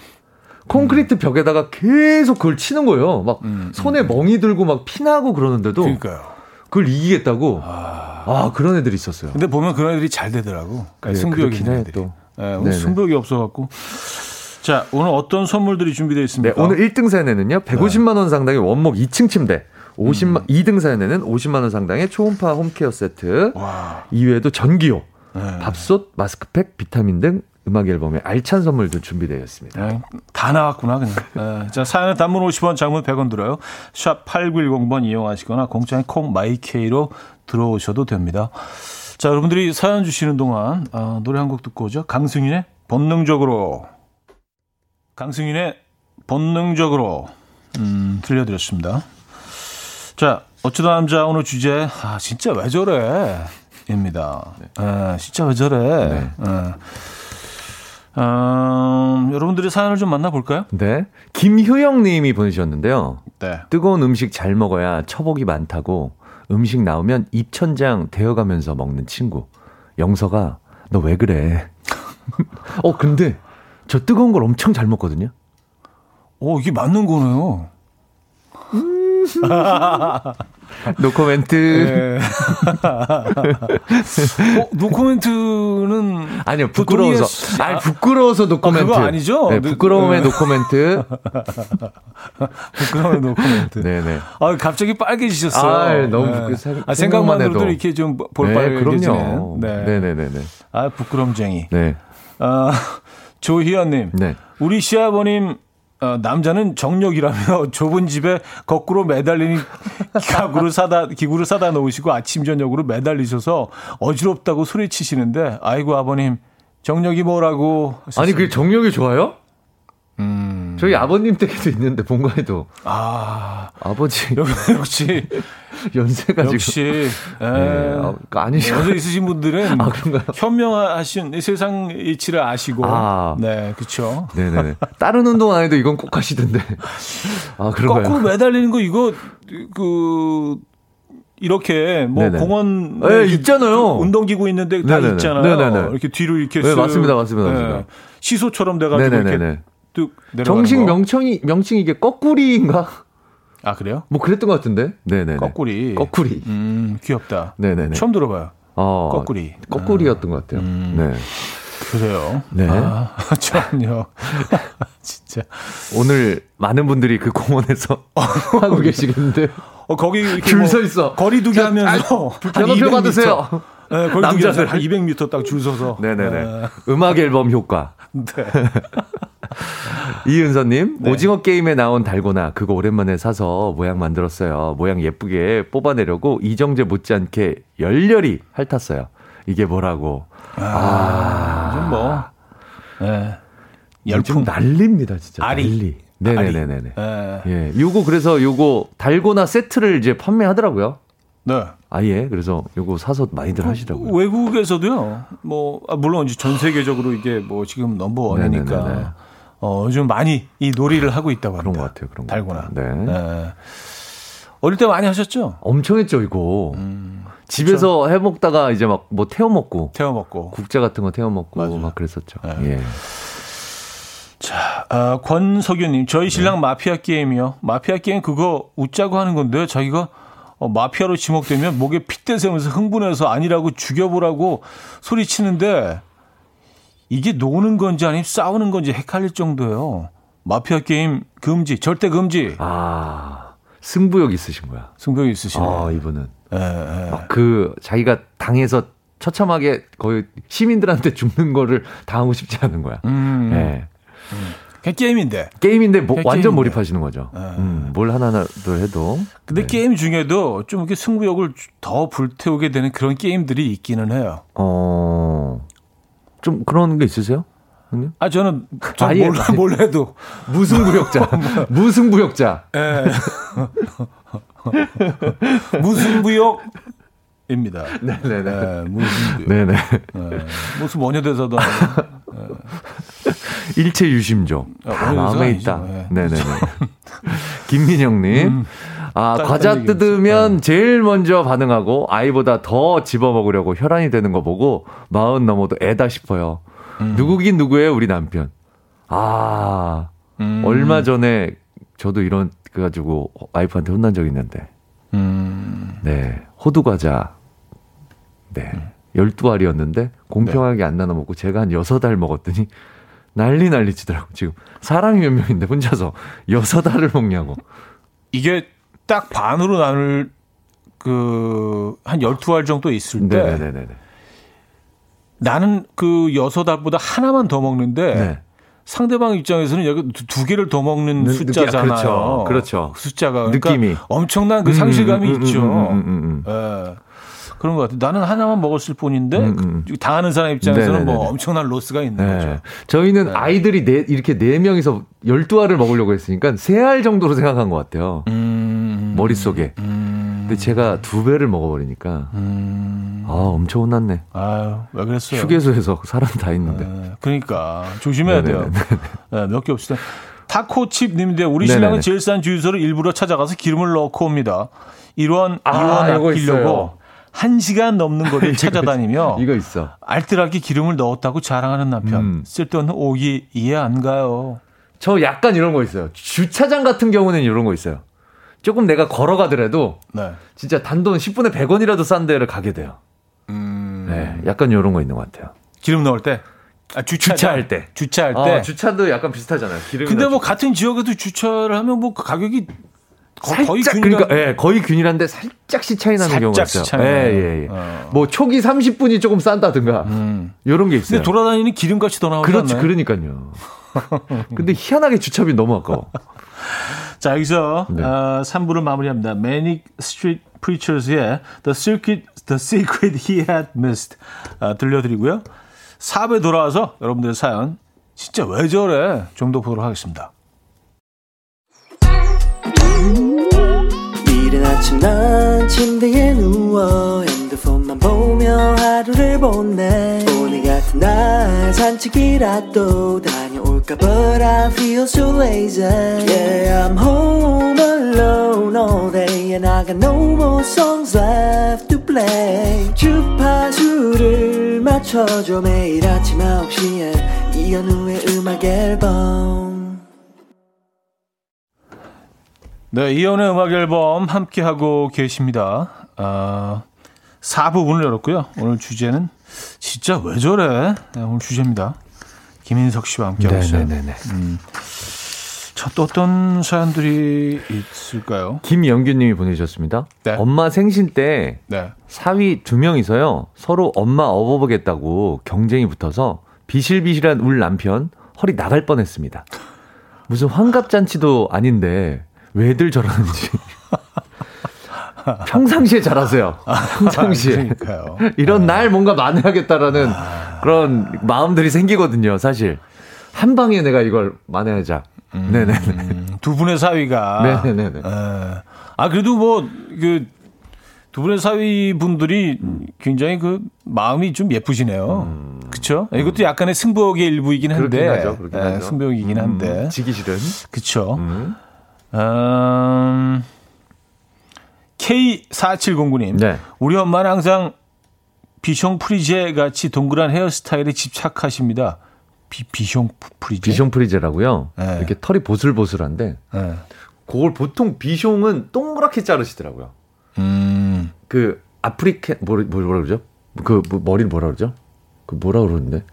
콘크리트 음. 벽에다가 계속 그걸 치는 거예요. 막 음, 음 손에 음. 멍이 들고 막 피나고 그러는데도. 그러니까요. 그걸 이기겠다고. 아, 아 그런 애들이 있었어요. 근데 보면 그런 애들이 잘 되더라고. 그래, 승부욕이 있는 애들이. 또. 네, 오늘 승부욕이 없어갖고. 자, 오늘 어떤 선물들이 준비되어 있습니까? 네, 오늘 1등 사연에는요, 150만 원 상당의 원목 2층 침대. 50만 음. 2등 사연에는 50만 원 상당의 초음파 home care 세트. 와. 이외에도 전기요, 네. 밥솥, 마스크팩, 비타민 등 음악 앨범에 알찬 선물도 준비되어 있습니다. 네, 다 나왔구나 그냥. 네, 자 사연은 단문 50원, 장문 100원 들어요. 샵 #8910번 이용하시거나 공짜인 콩 마이케이로 들어오셔도 됩니다. 자, 여러분들이 사연 주시는 동안 어, 노래 한 곡 듣고 오죠. 강승윤의 본능적으로. 강승윤의 본능적으로 음, 들려드렸습니다. 자, 어쩌다 남자 오늘 주제 아 진짜 왜 저래? 입니다. 네. 아, 진짜 왜 저래? 네. 아. 음, 여러분들의 사연을 좀 만나볼까요? 네. 김효영 님이 보내주셨는데요. 네. 뜨거운 음식 잘 먹어야 처복이 많다고 음식 나오면 입천장 되어가면서 먹는 친구. 영서가 너 왜 그래? 어, 근데 저 뜨거운 걸 엄청 잘 먹거든요. 오, 이게 맞는 거네요. <laughs> 음. 노코멘트. 네. 어, 노코멘트는 아니요 부끄러워서 아니 부끄러워서 노코멘트. 어, 그거 아니죠? 네, 부끄러움의 네. 노코멘트. <laughs> 부끄러움의 노코멘트. 네네. 아 갑자기 빨개지셨어요. 아, 너무 네. 생, 아, 생각만으로도 이렇게 좀 볼빨개지는. 네, 네, 네, 네. 아 부끄럼쟁이. 네. 아 <laughs> 조희연님. 네. 우리 시아버님 어, 남자는 정력이라며 <laughs> 좁은 집에 거꾸로 매달리는 가구를 사다 기구를 사다 놓으시고 아침 저녁으로 매달리셔서 어지럽다고 소리치시는데 아이고 아버님 정력이 뭐라고 하셨습니다. 아니 그게 정력이 좋아요? 음. 저희 아버님 댁에도 있는데 본가에도. 아. 아버지. <laughs> <laughs> 역시. 연세가 <laughs> 역시. 예. 네. 아, 아니시 연세 있으신 분들은. 아? 현명하신 세상 이치를 아시고. 아. 네, 그쵸. 네네네. 다른 운동 안 해도 이건 꼭 하시던데. 아, 그런가요? 거꾸로 매달리는 거 이거, 그, 이렇게 뭐 네네. 공원 네, 있잖아요. 운동기구 있는데 다 네네네. 있잖아요. 네네네. 이렇게 뒤로 이렇게 네, 맞습니다, 맞습니다, 맞습니다. 네. 시소처럼 돼가지고 이렇게 뚝 정식 명칭이 명칭이 이게 거꾸리인가? 아 그래요? 뭐 그랬던 것 같은데. 네네. 거꾸리. 거꾸리. 음 귀엽다. 네네네. 처음 들어봐요. 어, 거꾸리. 거꾸리였던 것 같아요. 음, 네. 그래요. 네. 아, <laughs> 전요. <laughs> 진짜. 오늘 많은 분들이 그 공원에서 <laughs> 하고 계시겠는데. 어, 거기 줄서 뭐 있어. 거리두기 하면서 변호표 받으세요. 네, 남자들 한 200m 딱 줄 서서. 네네네. 네. 음악 앨범 효과. 네. <laughs> 이은서님, 네. 오징어 게임에 나온 달고나 그거 오랜만에 사서 모양 만들었어요. 모양 예쁘게 뽑아내려고 이정재 못지않게 열렬히 핥았어요. 이게 뭐라고? 아, 아 뭐, 네. 열풍 난립니다, 진짜. 아리. 난리. 네네네네. 네. 예, 요거 그래서 요거 달고나 세트를 이제 판매하더라고요. 네. 아예 그래서 요거 사서 많이들 그 하시더라고요. 외국에서도요. 뭐 아, 물론 이제 전 세계적으로 이게 뭐 지금 넘버 원이니까 어, 요즘 많이 이 놀이를 하고 있다고 합니다. 그런 것 같아요. 그런 달고나. 네. 네. 어릴 때 많이 하셨죠? 엄청 했죠, 이거. 음, 집에서 그렇죠? 해 먹다가 이제 막 뭐 태워 먹고 태워 먹고 국자 같은 거 태워 먹고 맞아요. 막 그랬었죠. 네. 예. 자, 아, 권석윤님, 저희 신랑 네. 마피아 게임이요. 마피아 게임 그거 웃자고 하는 건데 자기가 어, 마피아로 지목되면 목에 핏대 세우면서 흥분해서 아니라고 죽여보라고 소리치는데 이게 노는 건지 아니면 싸우는 건지 헷갈릴 정도예요. 마피아 게임 금지, 절대 금지. 아, 승부욕 있으신 거야. 승부욕 있으신 아, 이분은. 예, 예. 아, 그 자기가 당해서 처참하게 거의 시민들한테 죽는 거를 당하고 싶지 않은 거야. 음. 예. 음. 게임인데. 게임인데 뭐, 완전 몰입하시는 거죠. 네. 음, 뭘 하나도 해도. 근데 네. 게임 중에도 좀 이렇게 승부욕을 더 불태우게 되는 그런 게임들이 있기는 해요. 어. 좀 그런 게 있으세요? 형님? 아 저는 전 아예, 몰라, 몰라도 무승부욕자. 무승부욕자. 예. 무승부욕 입니다. 네네네. 네, 무슨 네네. 네, 무슨 원효 대사도 아니고. 네. 일체 유심조. 아, 다 마음에 있다. 네. 네네네. 김민영님. 음, 아, 과자 뜯으면 네. 제일 먼저 반응하고 아이보다 더 집어먹으려고 혈안이 되는 거 보고 마흔 넘어도 애다 싶어요. 음. 누구긴 누구예요, 우리 남편. 아, 음. 얼마 전에 저도 이런, 그래가지고 와이프한테 혼난 적 있는데. 음. 네. 호두 과자. 네. 음. 12알이었는데 공평하게 네. 안 나눠 먹고 제가 한 6알 먹었더니 난리 난리 치더라고. 지금 사람이 몇 명인데 혼자서 6알을 먹냐고. 이게 딱 반으로 나눌 그한 12알 정도 있을 때 네네네네. 나는 그 6알보다 하나만 더 먹는데 네. 상대방 입장에서는 여기 두 개를 더 먹는 느, 숫자잖아요. 그렇죠. 그렇죠. 숫자가 그러니까 느낌이 엄청난 그 상실감이 음, 음, 음, 있죠. 음, 음, 예. 그런 것 같아요. 나는 하나만 먹었을 뿐인데 음, 당하는 사람 입장에서는 네네네네. 뭐 엄청난 로스가 있는 네. 거죠. 저희는 네. 아이들이 네, 이렇게 네 명이서 열두 알을 먹으려고 했으니까 세 알 정도로 생각한 것 같아요. 머릿속에. 근데 제가 두 배를 먹어버리니까 음. 아 엄청 혼났네. 아유 왜 그랬어요? 휴게소에서 <laughs> 사람 다 있는데. 네, 그러니까 조심해야 돼요. 네, 몇개 없을 때. 타코칩님인데 우리 신랑은 제일 싼 주유소를 일부러 찾아가서 기름을 넣고 옵니다. 1원, 아, 2원 아끼려고 1시간 넘는 거리를 <laughs> 찾아다니며 이거 있어. 알뜰하게 기름을 넣었다고 자랑하는 남편. 음. 쓸데없는 오기 이해 안 가요. 저 약간 이런 거 있어요. 주차장 같은 경우는 이런 거 있어요. 조금 내가 걸어가더라도 네. 진짜 단돈 10분에 100원이라도 싼 데를 가게 돼요. 음. 네, 약간 이런 거 있는 것 같아요. 기름 넣을 때? 아, 주차 할 때. 주차할 때. 어, 주차도 약간 비슷하잖아요. 근데 뭐 같은 지역에도 주차를 하면 뭐 그 가격이 살짝 거의 균일한... 그러니까 예, 거의 균일한데 살짝씩 차이 나는 경우가 있어요. 차이 예, 예, 예. 어. 뭐 초기 30분이 조금 싼다든가 음. 이런 게 있어요. 근데 돌아다니는 기름값이 더 나오지 그렇지, 않나요? 그러니까요. <laughs> 근데 희한하게 주차비 너무 아까워. <laughs> 자, 여기서 네. 어, 3부를 마무리합니다. Manic Street Preachers의 The Circuit, The Secret He Had Missed 어, 들려드리고요. 4부에 돌아와서 여러분들의 사연 진짜 왜 저래 좀더 보도록 하겠습니다. 이른 아침 난 침대에 누워 핸드폰만 보며 하루를 보내 오늘 같은 날 산책이라도 다 볼까 But I feel so lazy Yeah I'm home alone all day And I got no more songs left to play 주파수를 맞춰줘 매일 아침 9시에 이현우의 음악 앨범 네, 이현우의 음악 앨범 함께 하고 계십니다. 아, 4부분을 열었고요. 오늘 주제는 진짜 왜 저래? 네, 오늘 주제입니다. 김인석 씨와 함께하고 있어요. 네네네. 음. 또 어떤 사연들이 있을까요? 김영규님이 보내주셨습니다. 네. 엄마 생신 때 네. 사위 두 명이서요 서로 엄마 업어보겠다고 경쟁이 붙어서 비실비실한 울 남편 허리 나갈 뻔했습니다. 무슨 환갑잔치도 아닌데 왜들 저러는지. <laughs> 평상시에 잘하세요. 평상시에. 아, 이런 아. 날 뭔가 만회하겠다라는 아. 그런 마음들이 생기거든요, 사실. 한 방에 내가 이걸 만회하자. 음, 네네네. 두 분의 사위가. 네네네. 아, 그래도 뭐, 그, 두 분의 사위 분들이 굉장히 그 마음이 좀 예쁘시네요. 음. 그쵸? 이것도 약간의 승부욕의 일부이긴 한데. 하죠, 네, 승부욕이긴 한데. 음, 지기 싫은. 그쵸. 음. 음. K4709님. 네. 우리 엄마는 항상 비숑 프리제 같이 동그란 헤어스타일에 집착하십니다. 비, 비숑 프리제? 비숑 프리제라고요? 네. 이렇게 털이 보슬보슬한데. 네. 그걸 보통 비숑은 동그랗게 자르시더라고요. 음. 그 아프리카 뭐, 뭐 뭐라 그러죠? 그 뭐, 머리를 뭐라 그러죠? 그 뭐라 그러는데?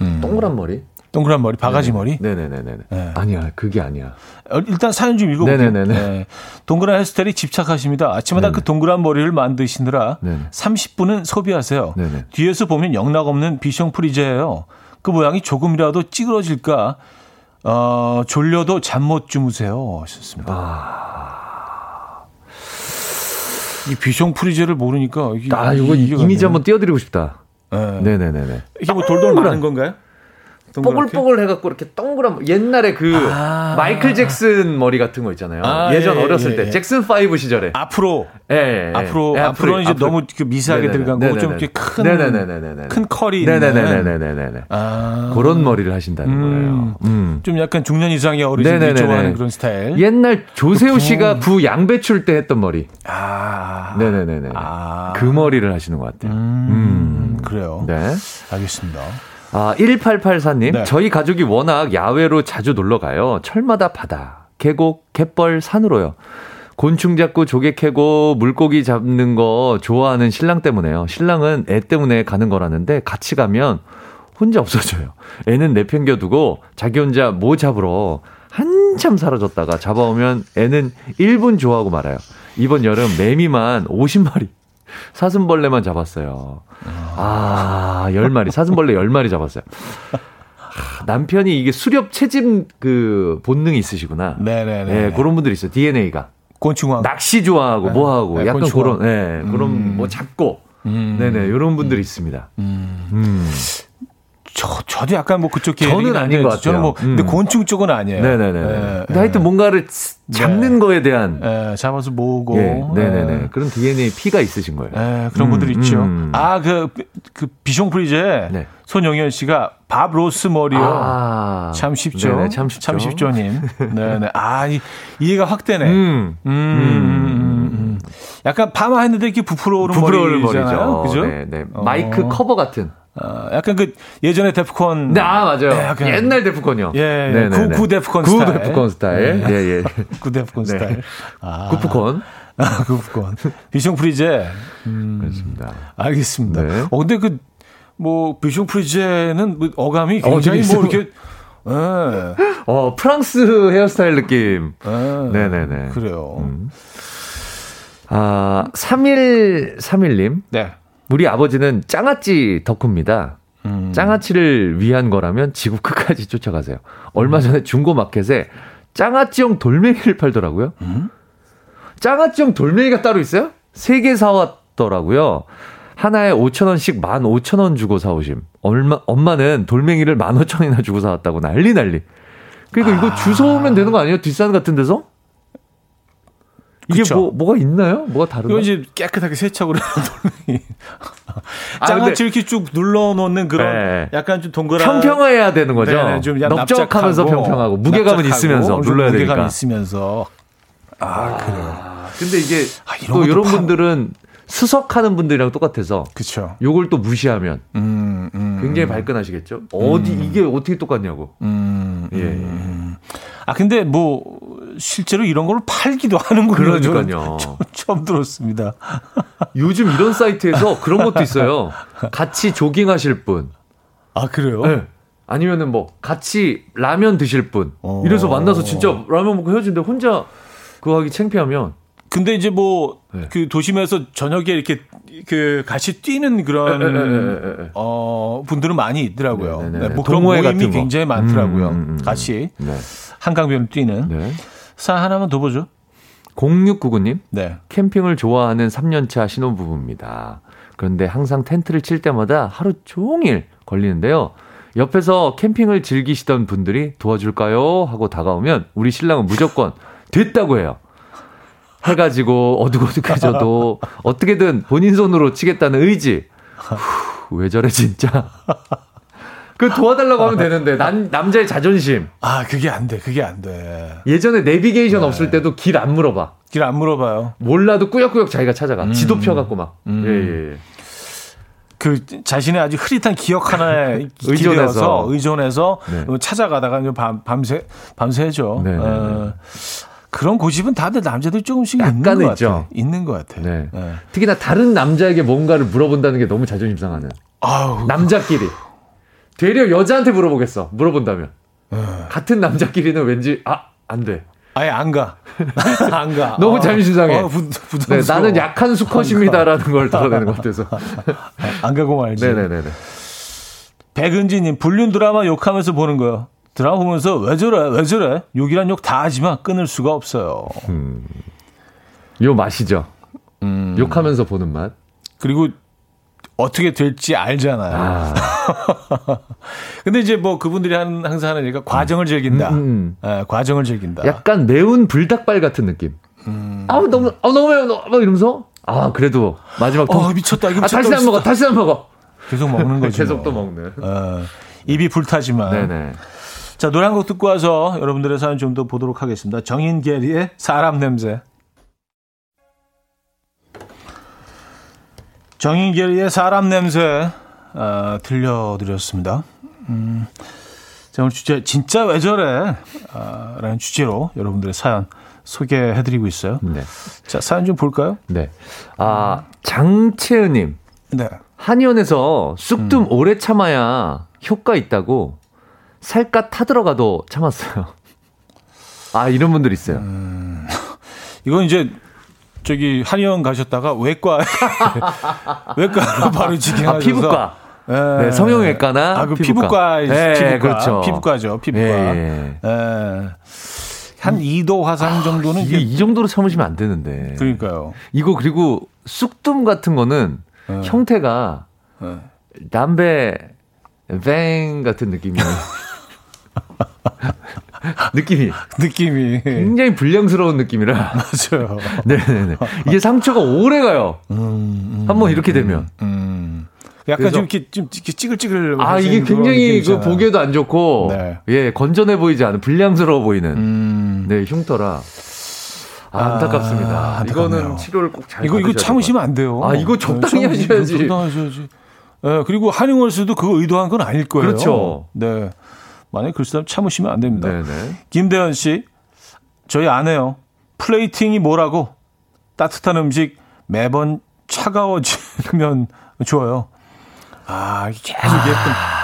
음. 동그란 머리? 동그란 머리, 바가지 머리? 네네네네. 네. 아니야, 그게 아니야. 어, 일단 사연 좀 읽어볼게요. 네네네. 네. 동그란 헤어스타일이 집착하십니다. 아침마다 네네. 그 동그란 머리를 만드시느라 네네. 30분은 소비하세요. 뒤에서 보면 영락 없는 비숑 프리제예요. 그 모양이 조금이라도 찌그러질까 어, 졸려도 잠 못 주무세요. 하셨습니다. 아... 이 비숑 프리제를 모르니까 이게 아, 이거 이미지 한번 띄워드리고 싶다. 네. 네네네. 이게 뭐 돌돌 마는 건가요? 뽀글뽀글 해갖고 이렇게 동그란 옛날에 그 아~ 마이클 잭슨 머리 같은 거 있잖아요. 아, 예전 예, 어렸을 예, 때 예. 잭슨 5 시절에 앞으로 예, 예 앞으로 예, 앞으로 이제 앞으로. 너무 그 미세하게 들어간 거고 좀 이렇게 큰큰 컬이 네네네네네네 아~ 그런 머리를 하신다는 음, 거예요. 음. 좀 약간 중년 이상의 어르신들이. 좋아하는 그런 스타일. 옛날 조세호 씨가 부 양배출 때 했던 머리. 아 네네네네. 아~ 그 머리를 하시는 것 같아요. 음, 음. 그래요. 네 알겠습니다. 아, 1884님. 네. 저희 가족이 워낙 야외로 자주 놀러 가요. 철마다 바다, 계곡, 갯벌, 산으로요. 곤충 잡고 조개 캐고 물고기 잡는 거 좋아하는 신랑 때문에요. 신랑은 애 때문에 가는 거라는데 같이 가면 혼자 없어져요. 애는 내팽겨두고 자기 혼자 뭐 잡으러 한참 사라졌다가 잡아오면 애는 1분 좋아하고 말아요. 이번 여름 매미만 50마리 사슴벌레만 잡았어요. 아, 10마리. 사슴벌레 10마리 잡았어요. 남편이 이게 수렵 채집 그 본능이 있으시구나. 네네네. 네, 그런 분들이 있어요. DNA가. 곤충왕. 낚시 좋아하고 네. 뭐 하고 네, 약간 곤충왕. 그런, 네, 그런 음. 뭐 잡고. 음. 네네, 이런 분들이 있습니다. 음. 음. 저, 저도 약간 뭐 그쪽 계열이 저는 아닌 것 같아요. 저는 뭐, 음. 근데 곤충 쪽은 아니에요. 네네네. 네, 근데 하여튼 뭔가를 잡는 네. 거에 대한. 네, 잡아서 모으고. 예, 네네네. 네. 그런 DNA 피가 있으신 거예요. 네, 그런 음, 분들 있죠. 음. 아, 그, 그 비숑 프리제. 네. 손영현 씨가 밥 로스 머리요. 아, 참 쉽죠. 네네, 참 쉽죠. 참 쉽죠님. <laughs> 네네. 아, 이, 이해가 확 되네. 음. 음. 음. 음. 음. 약간 파마 했는데 이렇게 부풀어 오른 부풀어 머리잖아요. 그죠? 네, 네. 마이크 어. 커버 같은. 어, 약간 그 예전에 데프콘. 네, 아, 맞아요. 네, 약간 옛날 데프콘이요. 예, 네, 구, 구 데프콘 구 스타일. 데프콘 스타일. 네. 예, 예. <laughs> 구 데프콘 네. 스타일. 아. 구프콘. <laughs> 아, 구프콘. 비숑 프리제. 음, 그렇습니다. 알겠습니다. 네. 어, 근데 그, 뭐, 비숑 프리제는 뭐 어감이 어, 굉장히 어, 뭐 이렇게. 네. 어, 프랑스 헤어스타일 느낌. 네, 네, 네. 그래요. 음. 아, 3131님. 네. 우리 아버지는 짱아찌 덕후입니다. 음. 짱아찌를 위한 거라면 지구 끝까지 쫓아가세요. 얼마 전에 중고 마켓에 짱아찌용 돌멩이를 팔더라고요. 음? 짱아찌용 돌멩이가 따로 있어요? 세 개 사왔더라고요. 하나에 5천원씩 15,000원 주고 사오심. 얼마, 엄마는 돌멩이를 15,000원이나 주고 사왔다고 난리 난리. 그러니까 아. 이거 주워오면 되는 거 아니에요? 뒷산 같은 데서? 이게 그쵸? 뭐 뭐가 있나요? 뭐가 다른가? 이제 깨끗하게 세척을 해놓은 <laughs> 아, 장아찌 이렇게 쭉 눌러 놓는 그런 네. 약간 좀 동그란 평평해야 되는 거죠. 네네, 좀 넓적하면서 평평하고 무게감은 있으면서 눌러야 되니까. 무게감 있으면서 아, 아 그래요. 근데 이게 아, 이런 또 이런 파... 분들은 수석하는 분들이랑 똑같아서 그렇죠. 요걸 또 무시하면 음, 음, 굉장히 발끈하시겠죠. 어디 음. 이게 어떻게 똑같냐고. 음, 예. 음. 아 근데 뭐 실제로 이런 걸 팔기도 하는군요. 그러니까요. 처음 들었습니다. 요즘 이런 사이트에서 그런 것도 있어요. 같이 조깅하실 분. 아 그래요? 네. 아니면은 뭐 같이 라면 드실 분. 어. 이래서 만나서 진짜 라면 먹고 헤어지는데 혼자 그거 하기 창피하면. 근데 이제 뭐그 네. 도심에서 저녁에 이렇게 그 같이 뛰는 그런 에, 에, 에, 어 분들은 많이 있더라고요. 네, 네, 네. 뭐 그런 모임이 굉장히 많더라고요. 음, 음, 음, 같이. 네. 한강변을 뛰는. 네. 사 하나만 더 보죠. 0699님. 네. 캠핑을 좋아하는 3년차 신혼부부입니다. 그런데 항상 텐트를 칠 때마다 하루 종일 걸리는데요. 옆에서 캠핑을 즐기시던 분들이 도와줄까요? 하고 다가오면 우리 신랑은 무조건 <laughs> 됐다고 해요. 해가지고 어둑어둑해져도 <laughs> 어떻게든 본인 손으로 치겠다는 의지. 후, 왜 저래 진짜. 그 도와달라고 하면 되는데 난 남자의 자존심. 아 그게 안 돼. 그게 안 돼. 예전에 내비게이션 네. 없을 때도 길 안 물어봐. 길 안 물어봐요. 몰라도 꾸역꾸역 자기가 찾아가. 음. 지도 펴갖고 막. 음. 예, 예, 예. 그 자신의 아주 흐릿한 기억 하나에 <laughs> 의존해서 의존해서 네. 찾아가다가 밤, 밤새 밤새죠. 네, 네, 네. 어, 그런 고집은 다들 남자들 조금씩 있는 것 있죠. 같아. 있는 것 같아. 네. 네. 특히나 다른 남자에게 뭔가를 물어본다는 게 너무 자존심 상하는. 아우, 남자끼리. 되려 여자한테 물어보겠어. 물어본다면. 어. 같은 남자끼리는 왠지 아, 안 돼. 아예 안 가. <laughs> 안 가. <laughs> 너무 어. 자존심 상해. 어, 부, 네, 나는 약한 수컷입니다라는 걸 드러내는 것 같아서. <laughs> 안 가고 말지. 네네네. 백은지님, 불륜 드라마 욕하면서 보는 거요. 드라마 보면서 왜 저래, 왜 저래? 욕이란 욕 다 하지만 끊을 수가 없어요. 음. 요 맛이죠. 음. 욕하면서 보는 맛. 그리고 어떻게 될지 알잖아요. 아. <laughs> 근데 이제 뭐 그분들이 하는, 항상 하는 얘기가 과정을 즐긴다. 음, 네, 과정을 즐긴다. 약간 매운 불닭발 같은 느낌. 음. 아우 너무 아 너무 매워 막 이러면서 아 그래도 마지막 어 미쳤다 이거 미쳤다, 아, 다시 안 먹어 다시 안 먹어 계속 먹는 거죠. <laughs> 계속 또 먹는. 어, 입이 불타지만. 네네. 자 노래 한 곡 듣고 와서 여러분들의 사연 좀 더 보도록 하겠습니다. 정인계리의 사람 냄새. 정인결의 사람 냄새 어, 들려드렸습니다. 음, 자, 오늘 주제 진짜 왜 저래? 어, 라는 주제로 여러분들의 사연 소개해드리고 있어요. 네. 자, 사연 좀 볼까요? 네. 아, 장채은님. 네. 한의원에서 쑥뜸 음. 오래 참아야 효과 있다고 살갗 타들어가도 참았어요. <laughs> 아, 이런 분들 있어요. 음, <laughs> 이건 이제 저기 한의원 가셨다가 외과 <laughs> 외과로 바로 직행하셔서 아, 피부과. 예. 네, 성형외과나 아, 그 피부과, 피부과, 예, 피부과 그렇죠. 피부과죠, 피부과. 예. 예. 한 2도 화상 정도는 이게 이 정도로 참으시면 안 되는데. 그러니까요. 이거 그리고 쑥뜸 같은 거는 예. 형태가 예. 담배 뱅 같은 느낌이에요. <laughs> <laughs> 느낌이 느낌이 굉장히 불량스러운 느낌이라 <laughs> 맞아요. <laughs> 네네네. 이게 상처가 오래 가요. 음, 음, 한번 이렇게 되면. 음, 음. 약간 좀 이렇게 좀 찌글찌글. 아 이게 굉장히 그 보기에도 안 좋고 네. 예 건전해 보이지 않은 불량스러워 보이는 음. 네 흉터라. 아, 안타깝습니다. 아, 이거는 치료를 꼭 잘. 이거 이거 참으시면 안 돼요. 아 이거 적당히 네, 하셔야지. 적당히 하셔야지. 네, 그리고 한용월 씨도 그거 의도한 건 아닐 거예요. 그렇죠. 네. 만약에 그 사람 참으시면 안 됩니다. 네네. 김대현 씨, 저희 아내요. plating이 뭐라고 따뜻한 음식 매번 차가워지면 <laughs> 좋아요. 아, 계속 예쁜.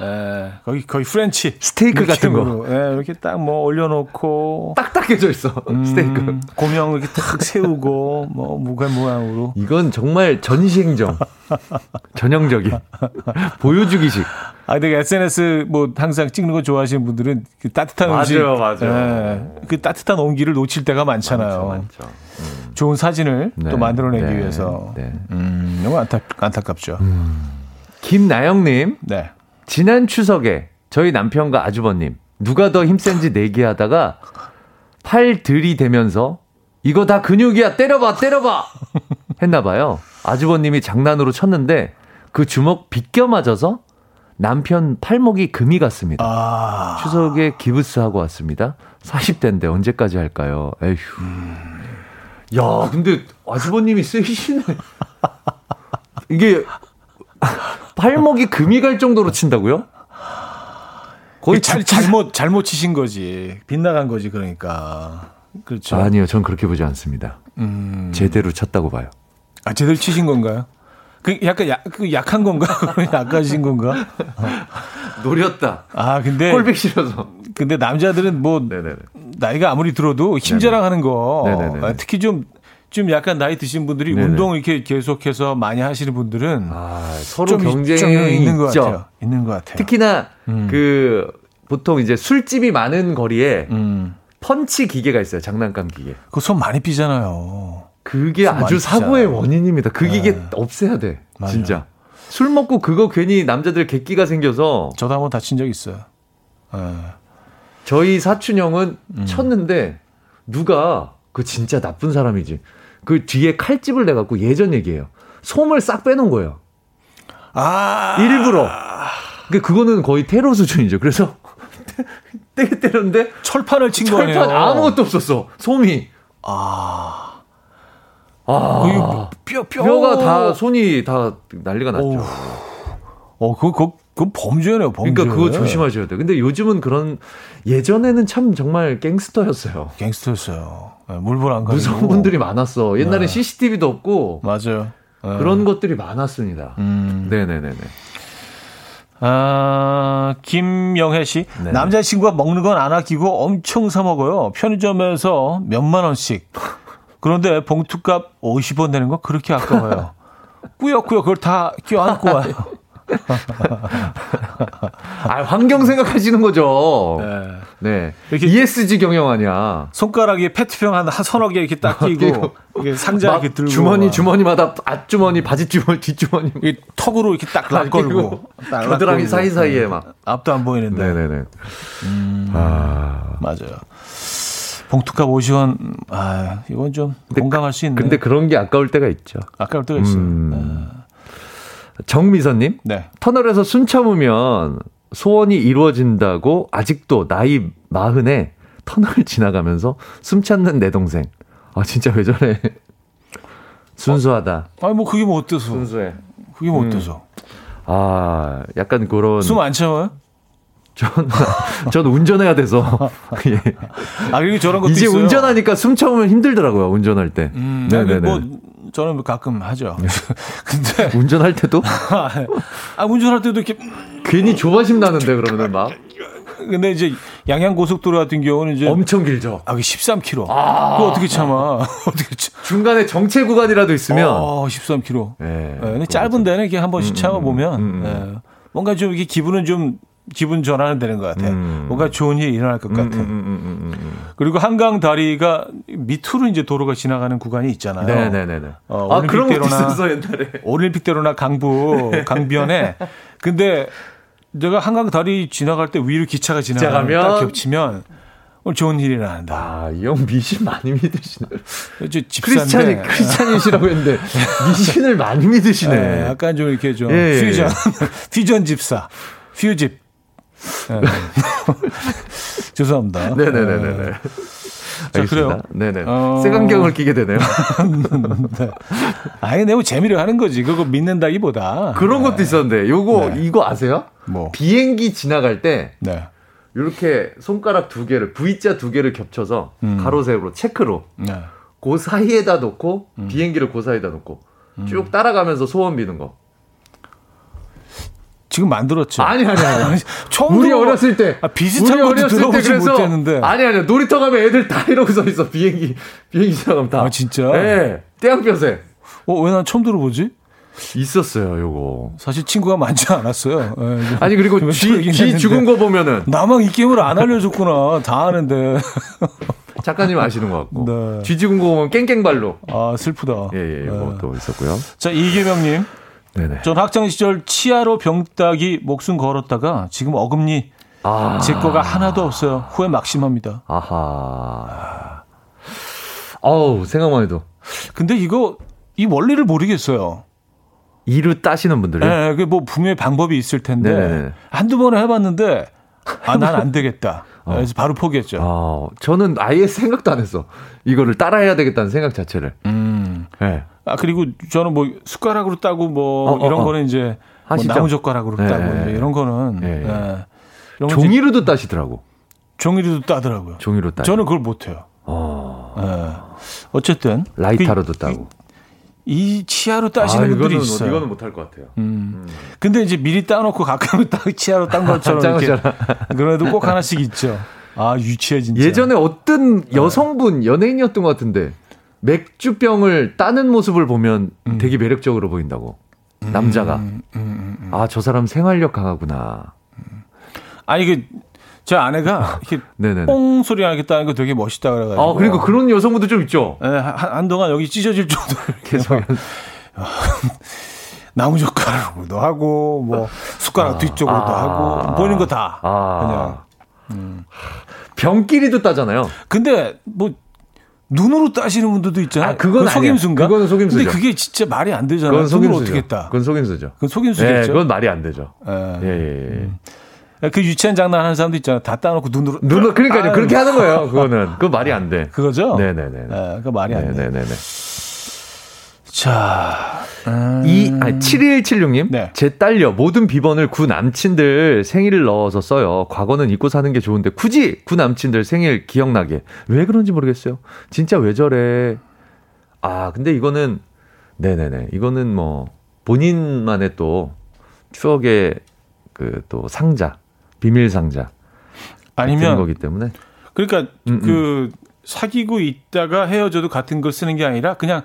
예, 거기 거의 French 스테이크 같은 거. 예, 이렇게 딱 뭐 올려놓고 딱딱해져 있어 음, 스테이크. 고명 이렇게 탁 세우고 뭐 무게 모양으로. 이건 정말 전시행정 <laughs> 전형적인 보여주기식. 아, 근데 SNS 뭐 항상 찍는 거 좋아하시는 분들은 그 따뜻한 맞아요, 음식, 맞아요. 예, 그 따뜻한 온기를 놓칠 때가 많잖아요. 많죠, 많죠. 음. 좋은 사진을 네, 또 만들어내기 네, 위해서. 네. 음, 너무 안타, 안타깝죠. 음. 김나영님. 네. 지난 추석에 저희 남편과 아주버님 누가 더 힘센지 내기하다가 팔 들이대면서 이거 다 근육이야 때려봐 때려봐 했나봐요. 아주버님이 장난으로 쳤는데 그 주먹 비껴 맞아서 남편 팔목이 금이 갔습니다. 아... 추석에 기부스 하고 왔습니다. 40대인데 언제까지 할까요? 에휴. 음... 야, 근데 아주버님이 세시네. 이게 팔목이 금이 갈 정도로 친다고요? 거의 잘, 잘못 잘못 치신 거지. 빗나간 거지 그러니까. 그렇죠. 아니요, 전 그렇게 보지 않습니다. 음. 제대로 쳤다고 봐요. 아, 제대로 치신 건가요? 그 약간 약, 그 약한 건가? <laughs> 약하신 건가? <laughs> 노렸다. 아, 근데 꼴백 싫어서. 근데 남자들은 뭐 네네네. 나이가 아무리 들어도 힘 자랑하는 거 네네네. 특히 좀 좀 약간 나이 드신 분들이 네네. 운동 이렇게 계속해서 많이 하시는 분들은 아, 서로 경쟁이 있는 것 같아요. 있는 것 같아요. 특히나 음. 그 보통 이제 술집이 많은 거리에 음. 펀치 기계가 있어요. 장난감 기계. 그손 많이 삐잖아요. 그게 아주 사고의 원인입니다. 그 기계 네. 없애야 돼. 맞아요. 진짜. 술 먹고 그거 괜히 남자들 객기가 생겨서 저도 한번 다친 적 있어요. 네. 저희 사촌 형은 음. 쳤는데 누가 그 진짜 나쁜 사람이지. 그 뒤에 칼집을 내 갖고 예전 얘기예요. 솜을 싹 빼놓은 거예요. 아. 일부러. 그 그거는 거의 테러 수준이죠. 그래서 <laughs> 때게 때렸는데 철판을 친 거예요. 철판 아무것도 없었어. 솜이. 아. 아. 뼈, 뼈. 뼈가 다 손이 다 난리가 났죠. 어, 그거, 그거, 그건 범죄네요, 범죄. 그러니까 그거 조심하셔야 돼요. 근데 요즘은 그런 예전에는 참 정말 갱스터였어요. 갱스터였어요. 네, 물불 안 가리고. 무서운 분들이 많았어. 옛날에 네. CCTV도 없고. 맞아요. 네. 그런 것들이 많았습니다. 음. 네네네네. 아, 김영혜 씨. 네. 남자친구가 먹는 건 안 아끼고 엄청 사 먹어요. 편의점에서 몇만 원씩. 그런데 봉투값 50원 내는 거 그렇게 아까워요. <laughs> 꾸역꾸역 그걸 다 껴안고 와요. 아, 환경 생각하시는 거죠. 네. 네. 이렇게 ESG 경영 아니야. 손가락에 페트병 한, 한 서너 개 이렇게 딱 끼고, 이게 상자 이렇게 들고. 주머니, 막. 주머니마다 앞주머니, 바지주머니, 뒷주머니. 이 턱으로 이렇게 딱 락걸고. <laughs> 겨드랑이 사이사이에 막. 앞도 안 보이는데. 네네네. 음, 아. 맞아요. 봉투값 50원, 아, 이건 좀 공감할 수 있네. 근데 그런 게 아까울 때가 있죠. 아까울 때가 있어요. 음. 아. 정미선님, 네. 터널에서 숨 참으면 소원이 이루어진다고 아직도 나이 마흔에 터널 지나가면서 숨 참는 내 동생. 아 진짜 왜 저래? <laughs> 순수하다. 어? 아니 뭐 그게 뭐 어때서? 순수해. 그게 뭐 음. 어때서? 아 약간 그런 숨 안 참아요? 전, <laughs> 전 운전해야 돼서. <laughs> 예. 아, 그리고 저런 것도 이제 있어요. 운전하니까 숨 참으면 힘들더라고요, 운전할 때. 음, 네네네. 뭐, 저는 뭐 가끔 하죠. 네. <laughs> 근데. 운전할 때도? <laughs> 아, 운전할 때도 이렇게. 괜히 조바심 나는데, 그러면은 막. 근데 이제 양양 고속도로 같은 경우는 이제 엄청 길죠. 아, 13km. 아~ 그거 어떻게 참아? <laughs> 어떻게 참... 중간에 정체 구간이라도 있으면 어, 13km. 네. 네. 근데 짧은 데는 이렇게 한 번씩 음, 참아 보면 음, 음, 음. 네. 뭔가 좀 이게 기분은 좀 기분 전환은 되는 것 같아요. 음. 뭔가 좋은 일이 일어날 것 같은. 음, 음, 음, 그리고 한강 다리가 밑으로 이제 도로가 지나가는 구간이 있잖아요. 네네네. 어, 아, 올림픽대로나 올림픽대로나 강부 <laughs> 강변에 근데 내가 한강 다리 지나갈 때 위로 기차가 지나가면 딱 겹치면 오늘 좋은 일이 일어난다. 아, 이 형 미신 많이 믿으시네. 크리스찬이, 크리스찬이시라고 했는데, <laughs> 미신을 많이 믿으시네. 네, 약간 좀 이렇게 좀, 예, 퓨전, 예. <laughs> 퓨전 집사, 퓨집. 네. <laughs> 죄송합니다. 네네네네. 네. 자, 그래요. 네네. 어... 쇠광경을 끼게 되네요. <laughs> 네. 아예 내고 재미를 하는 거지. 그거 믿는다기보다. 그런 것도 네. 있었는데, 요거, 네. 이거 아세요? 뭐. 비행기 지나갈 때. 네. 이렇게 손가락 두 개를, V자 두 개를 겹쳐서 음. 가로 세로 체크로. 네. 그 사이에다 놓고, 음. 비행기를 그 사이에다 놓고, 음. 쭉 따라가면서 소원 비는 거. 지금 만들었죠. 아니 아니 아니. 처음 우리 어렸을 때 아, 비슷한 것도 들어보지 못했는데. 아니 아니 놀이터 가면 애들 다 이러고 서 있어 비행기 비행기 지나가면 다. 아 진짜? 네. 떼양볕에. 어왜 난 처음 들어보지? 있었어요, 요거. 사실 친구가 많지 않았어요. 네, <laughs> 아니 그리고 쥐, 쥐 죽은 거 보면은 나만 이 게임을 안 알려줬구나. 다 아는데. <laughs> 작가님 아시는 것 같고. 네. 쥐 죽은 거 보면 깽깽발로. 아 슬프다. 예예, 예, 이거 네. 또 있었고요. 자 이계명님. 네네. 전 학창 시절 치아로 병 따기 목숨 걸었다가 지금 어금니 아. 제 거가 하나도 없어요. 후회 막심합니다. 아하. 어우, 생각만 해도. 근데 이거 이 원리를 모르겠어요. 이루 따시는 분들이. 네, 그뭐 분명히 방법이 있을 텐데 네네. 한두 번을 해봤는데 아, 난 안 되겠다. <laughs> 어. 그래서 바로 포기했죠. 어, 저는 아예 생각도 안 했어. 이거를 따라해야 되겠다는 생각 자체를. 음. 네. 아 그리고 저는 뭐 숟가락으로 따고 뭐 어, 어 이런 어, 거는 이제 뭐 나무 젓가락으로 네. 따고 이제 이런 거는 네. 네. 이런 종이로도 따시더라고. 종이로도 따더라고요. 종이로 따. 저는 그걸 못 해요. 어. 네. 어쨌든 라이터로도 그, 따고. 이 치아로 따시는 아, 분들이 이거는, 있어요. 이거는 못할 것 같아요. 음. 음. 근데 이제 미리 따놓고 가끔 딱 치아로 딴 <laughs> 것처럼 이렇게 그래도 꼭 하나씩 있죠. 아 유치해 진짜. 예전에 어떤 네. 여성분 연예인이었던 것 같은데 맥주병을 따는 모습을 보면 음. 되게 매력적으로 보인다고. 음, 남자가. 음, 음, 음, 아, 저 사람 생활력 강하구나. 아니, 그, 제 아내가 이렇게 <laughs> 뽕 소리 나겠다는 거 되게 멋있다 그래가지고. 아, 그리고 그런 여성분도 좀 있죠? 네, 한, 한동안 여기 찢어질 정도로 <laughs> 계속. 나무젓가락으로도 하고, 뭐, 숟가락 아, 뒤쪽으로도 아, 하고, 보이는 거 다. 아, 그냥. 음. 병끼리도 따잖아요. 근데, 뭐, 눈으로 따시는 분들도 있잖아요. 아, 그건 속임수인가? 그거는 속임수죠. 근데 그게 진짜 말이 안 되잖아요. 그건 속임수죠. 어떻게 따? 그건 속임수죠. 그건 속임수죠. 네, 그건 말이 안 되죠. 예, 예, 예. 음. 그 유치한 장난 하는 사람도 있잖아. 다 따놓고 눈으로. 눈으로, 그러니까요. 그렇게 하는 거예요. 그거는. 그거 말이 안 돼. 그거죠? 네네네. 네, 그 말이 안 돼. 네네네. 자, 음... 이, 아니, 7176님. 네. 제 딸려 모든 비번을 구 남친들 생일을 넣어서 써요. 과거는 잊고 사는 게 좋은데 굳이 구 남친들 생일 기억나게. 왜 그런지 모르겠어요. 진짜 왜 저래. 아, 근데 이거는, 네네네. 이거는 뭐, 본인만의 또 추억의 그 또 상자, 비밀 상자. 아니면. 거기 때문에. 그러니까 음, 음. 그 사귀고 있다가 헤어져도 같은 걸 쓰는 게 아니라 그냥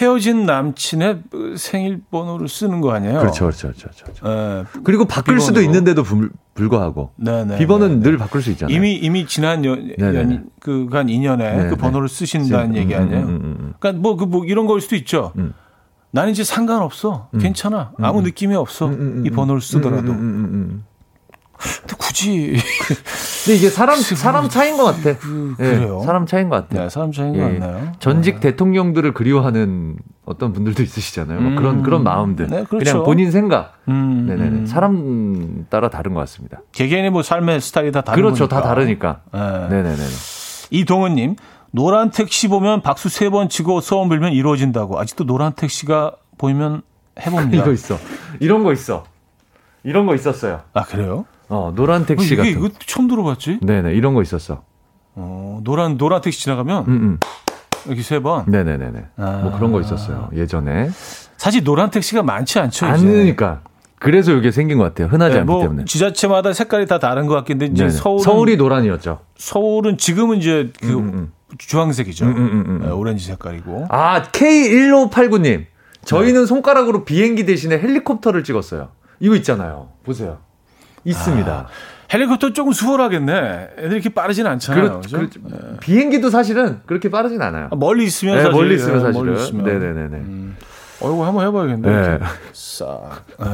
헤어진 남친의 생일 번호를 쓰는 거 아니에요? 그렇죠, 그렇죠, 그렇죠. 그렇죠. 네, 그리고 바꿀 비번으로. 수도 있는데도 불, 구하고 네네, 비번은 네네. 늘 바꿀 수 있잖아요. 이미 이미 지난 연, 연 그간 2년에 네네. 그 번호를 쓰신다는 음, 얘기 아니에요? 음, 음, 음. 그러니까 뭐 그뭐 뭐 이런 걸 수도 있죠. 음. 나는 이제 상관없어, 음. 괜찮아, 아무 느낌이 없어 이 번호를 쓰더라도. 근데 굳이. 근데 이게 사람 사람 차인 것 같아. 그, 네, 그래요. 사람 차인 것 같아. 네, 사람 차인 예. 것 같나요? 전직 네. 대통령들을 그리워하는 어떤 분들도 있으시잖아요. 뭐 음, 그런 그런 마음들. 네, 그렇죠. 그냥 본인 생각. 음, 네네네. 음. 사람 따라 다른 것 같습니다. 개개인의 뭐 삶의 스타일이 다 다른 그렇죠, 거니까. 다 다르니까. 네. 네네네. 이동은님 노란 택시 보면 박수 세 번 치고 소원 빌면 이루어진다고. 아직도 노란 택시가 보이면 해봅니다. <laughs> 이거 있어. 이런 거 있어. 이런 거 있었어요. 아 그래요? 어, 노란 택시 어, 이게, 같은. 이거 처음 들어봤지? 네네, 이런 거 있었어. 어, 노란, 노란 택시 지나가면. 음, 음. 이렇게 세 번? 네네네네. 아. 뭐 그런 거 있었어요. 예전에. 사실 노란 택시가 많지 않죠. 않으니까. 그래서 이게 생긴 것 같아요. 흔하지 네, 않기 뭐 때문에. 지자체마다 색깔이 다 다른 것 같긴데 이제 서울 서울이 노란이었죠. 서울은 지금은 이제 그 음, 음. 음. 주황색이죠. 음, 네, 오렌지 색깔이고. 아 K1589님. 저희는 네. 손가락으로 비행기 대신에 헬리콥터를 찍었어요. 이거 있잖아요. 보세요. 있습니다. 아, 헬리콥터 조금 수월하겠네. 애들이 이렇게 빠르진 않잖아요. 그렇, 그렇죠? 네. 비행기도 사실은 그렇게 빠르진 않아요. 아, 멀리 있으면 네, 사실. 멀리 있으면 네, 사실은. 멀리 있으면. 네네네. 음. 어, 이거 한번 해봐야겠네. 네. 싹. 네.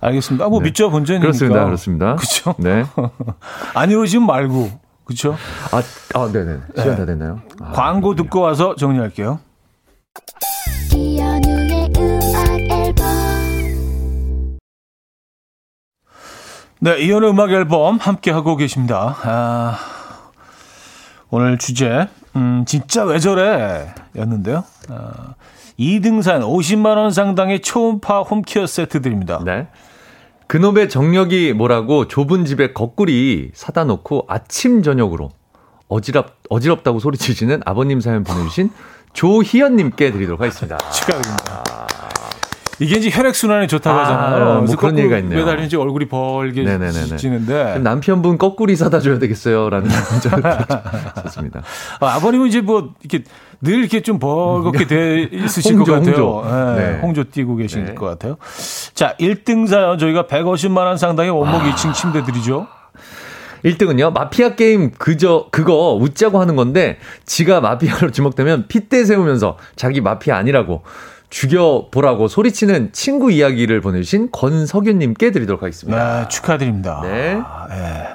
알겠습니다. 아, 뭐 네. 믿죠, 본전이니까. 그렇습니다. 그렇습니다. 그렇죠. 네. <laughs> 안 이루어지면 말고. 그렇죠? 아, 아, 네네. 시간 네. 다 됐나요? 아, 광고 듣고 와서 정리할게요. 네, 이현의 음악 앨범 함께 하고 계십니다. 아, 오늘 주제, 음, 진짜 왜 저래? 였는데요. 어, 2등산 50만원 상당의 초음파 홈케어 세트 드립니다. 네. 그놈의 정력이 뭐라고 좁은 집에 거꾸리 사다 놓고 아침, 저녁으로 어지럽, 어지럽다고 소리치시는 아버님 사연 보내주신 <laughs> 조희연님께 드리도록 하겠습니다. 축하드립니다. 이게 이제 혈액 순환에 좋다고 아, 하잖아요. 뭐 그런 얘기가 있네요. 매달리는지 얼굴이 벌게 지는데 남편분 거꾸리 사다 줘야 되겠어요. 라는 문자를 좋습니다. 아, 버님은 이제 뭐 이렇게 늘 이렇게 좀 벌겋게 돼 있으실 홍조, 것 같아요. 홍조. 네, 네. 홍조 뛰고 계신 네. 것 같아요. 자, 1등 사연 저희가 150만 원 상당의 원목 아. 2층 침대 드리죠. 1등은요, 마피아 게임 그저, 그거 웃자고 하는 건데, 지가 마피아로 지목되면 핏대 세우면서 자기 마피아 아니라고 죽여보라고 소리치는 친구 이야기를 보내주신 권석윤님께 드리도록 하겠습니다. 네, 축하드립니다. 네. 아, 네.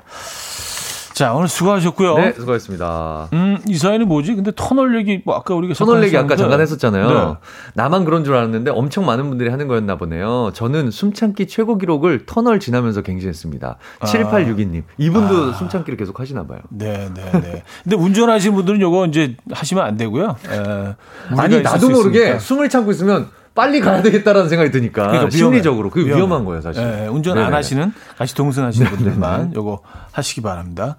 자, 오늘 수고하셨고요. 네, 수고하셨습니다. 음, 이 사연이 뭐지? 근데 터널 얘기, 뭐 아까 우리가 터널 얘기 아까 잠깐 했었잖아요. 네. 나만 그런 줄 알았는데 엄청 많은 분들이 하는 거였나 보네요. 저는 숨참기 최고 기록을 터널 지나면서 갱신했습니다. 아. 7862님. 이분도 아. 숨참기를 계속 하시나 봐요. 네, 네, 네. 근데 운전하시는 분들은 요거 이제 하시면 안 되고요. 에, 아니, 나도 모르게 숨을 참고 있으면 빨리 가야 되겠다라는 생각이 드니까 그러니까 심리적으로 그게 위험해. 위험한 거예요 사실. 네, 운전 네네. 안 하시는 같이 동승하시는 분들만 <laughs> 요거 하시기 바랍니다.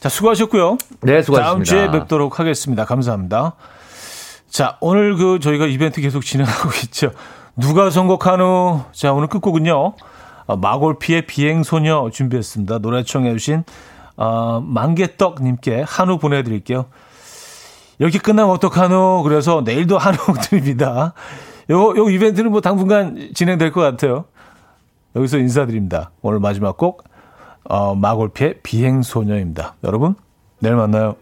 자 수고하셨고요. 네 수고하셨습니다. 다음 주에 뵙도록 하겠습니다. 감사합니다. 자 오늘 그 저희가 이벤트 계속 진행하고 <laughs> 있죠. 누가 선곡한 후 자 오늘 끝곡은요. 어, 마골피의 비행소녀 준비했습니다. 노래 청해주신 어, 만개떡님께 한우 보내드릴게요. 이렇게 끝나면 어떡하노? 그래서 내일도 한우 <laughs> 드립니다. 요, 요 이벤트는 뭐 당분간 진행될 것 같아요. 여기서 인사드립니다. 오늘 마지막 곡, 어, 마골피의 비행소녀입니다. 여러분, 내일 만나요.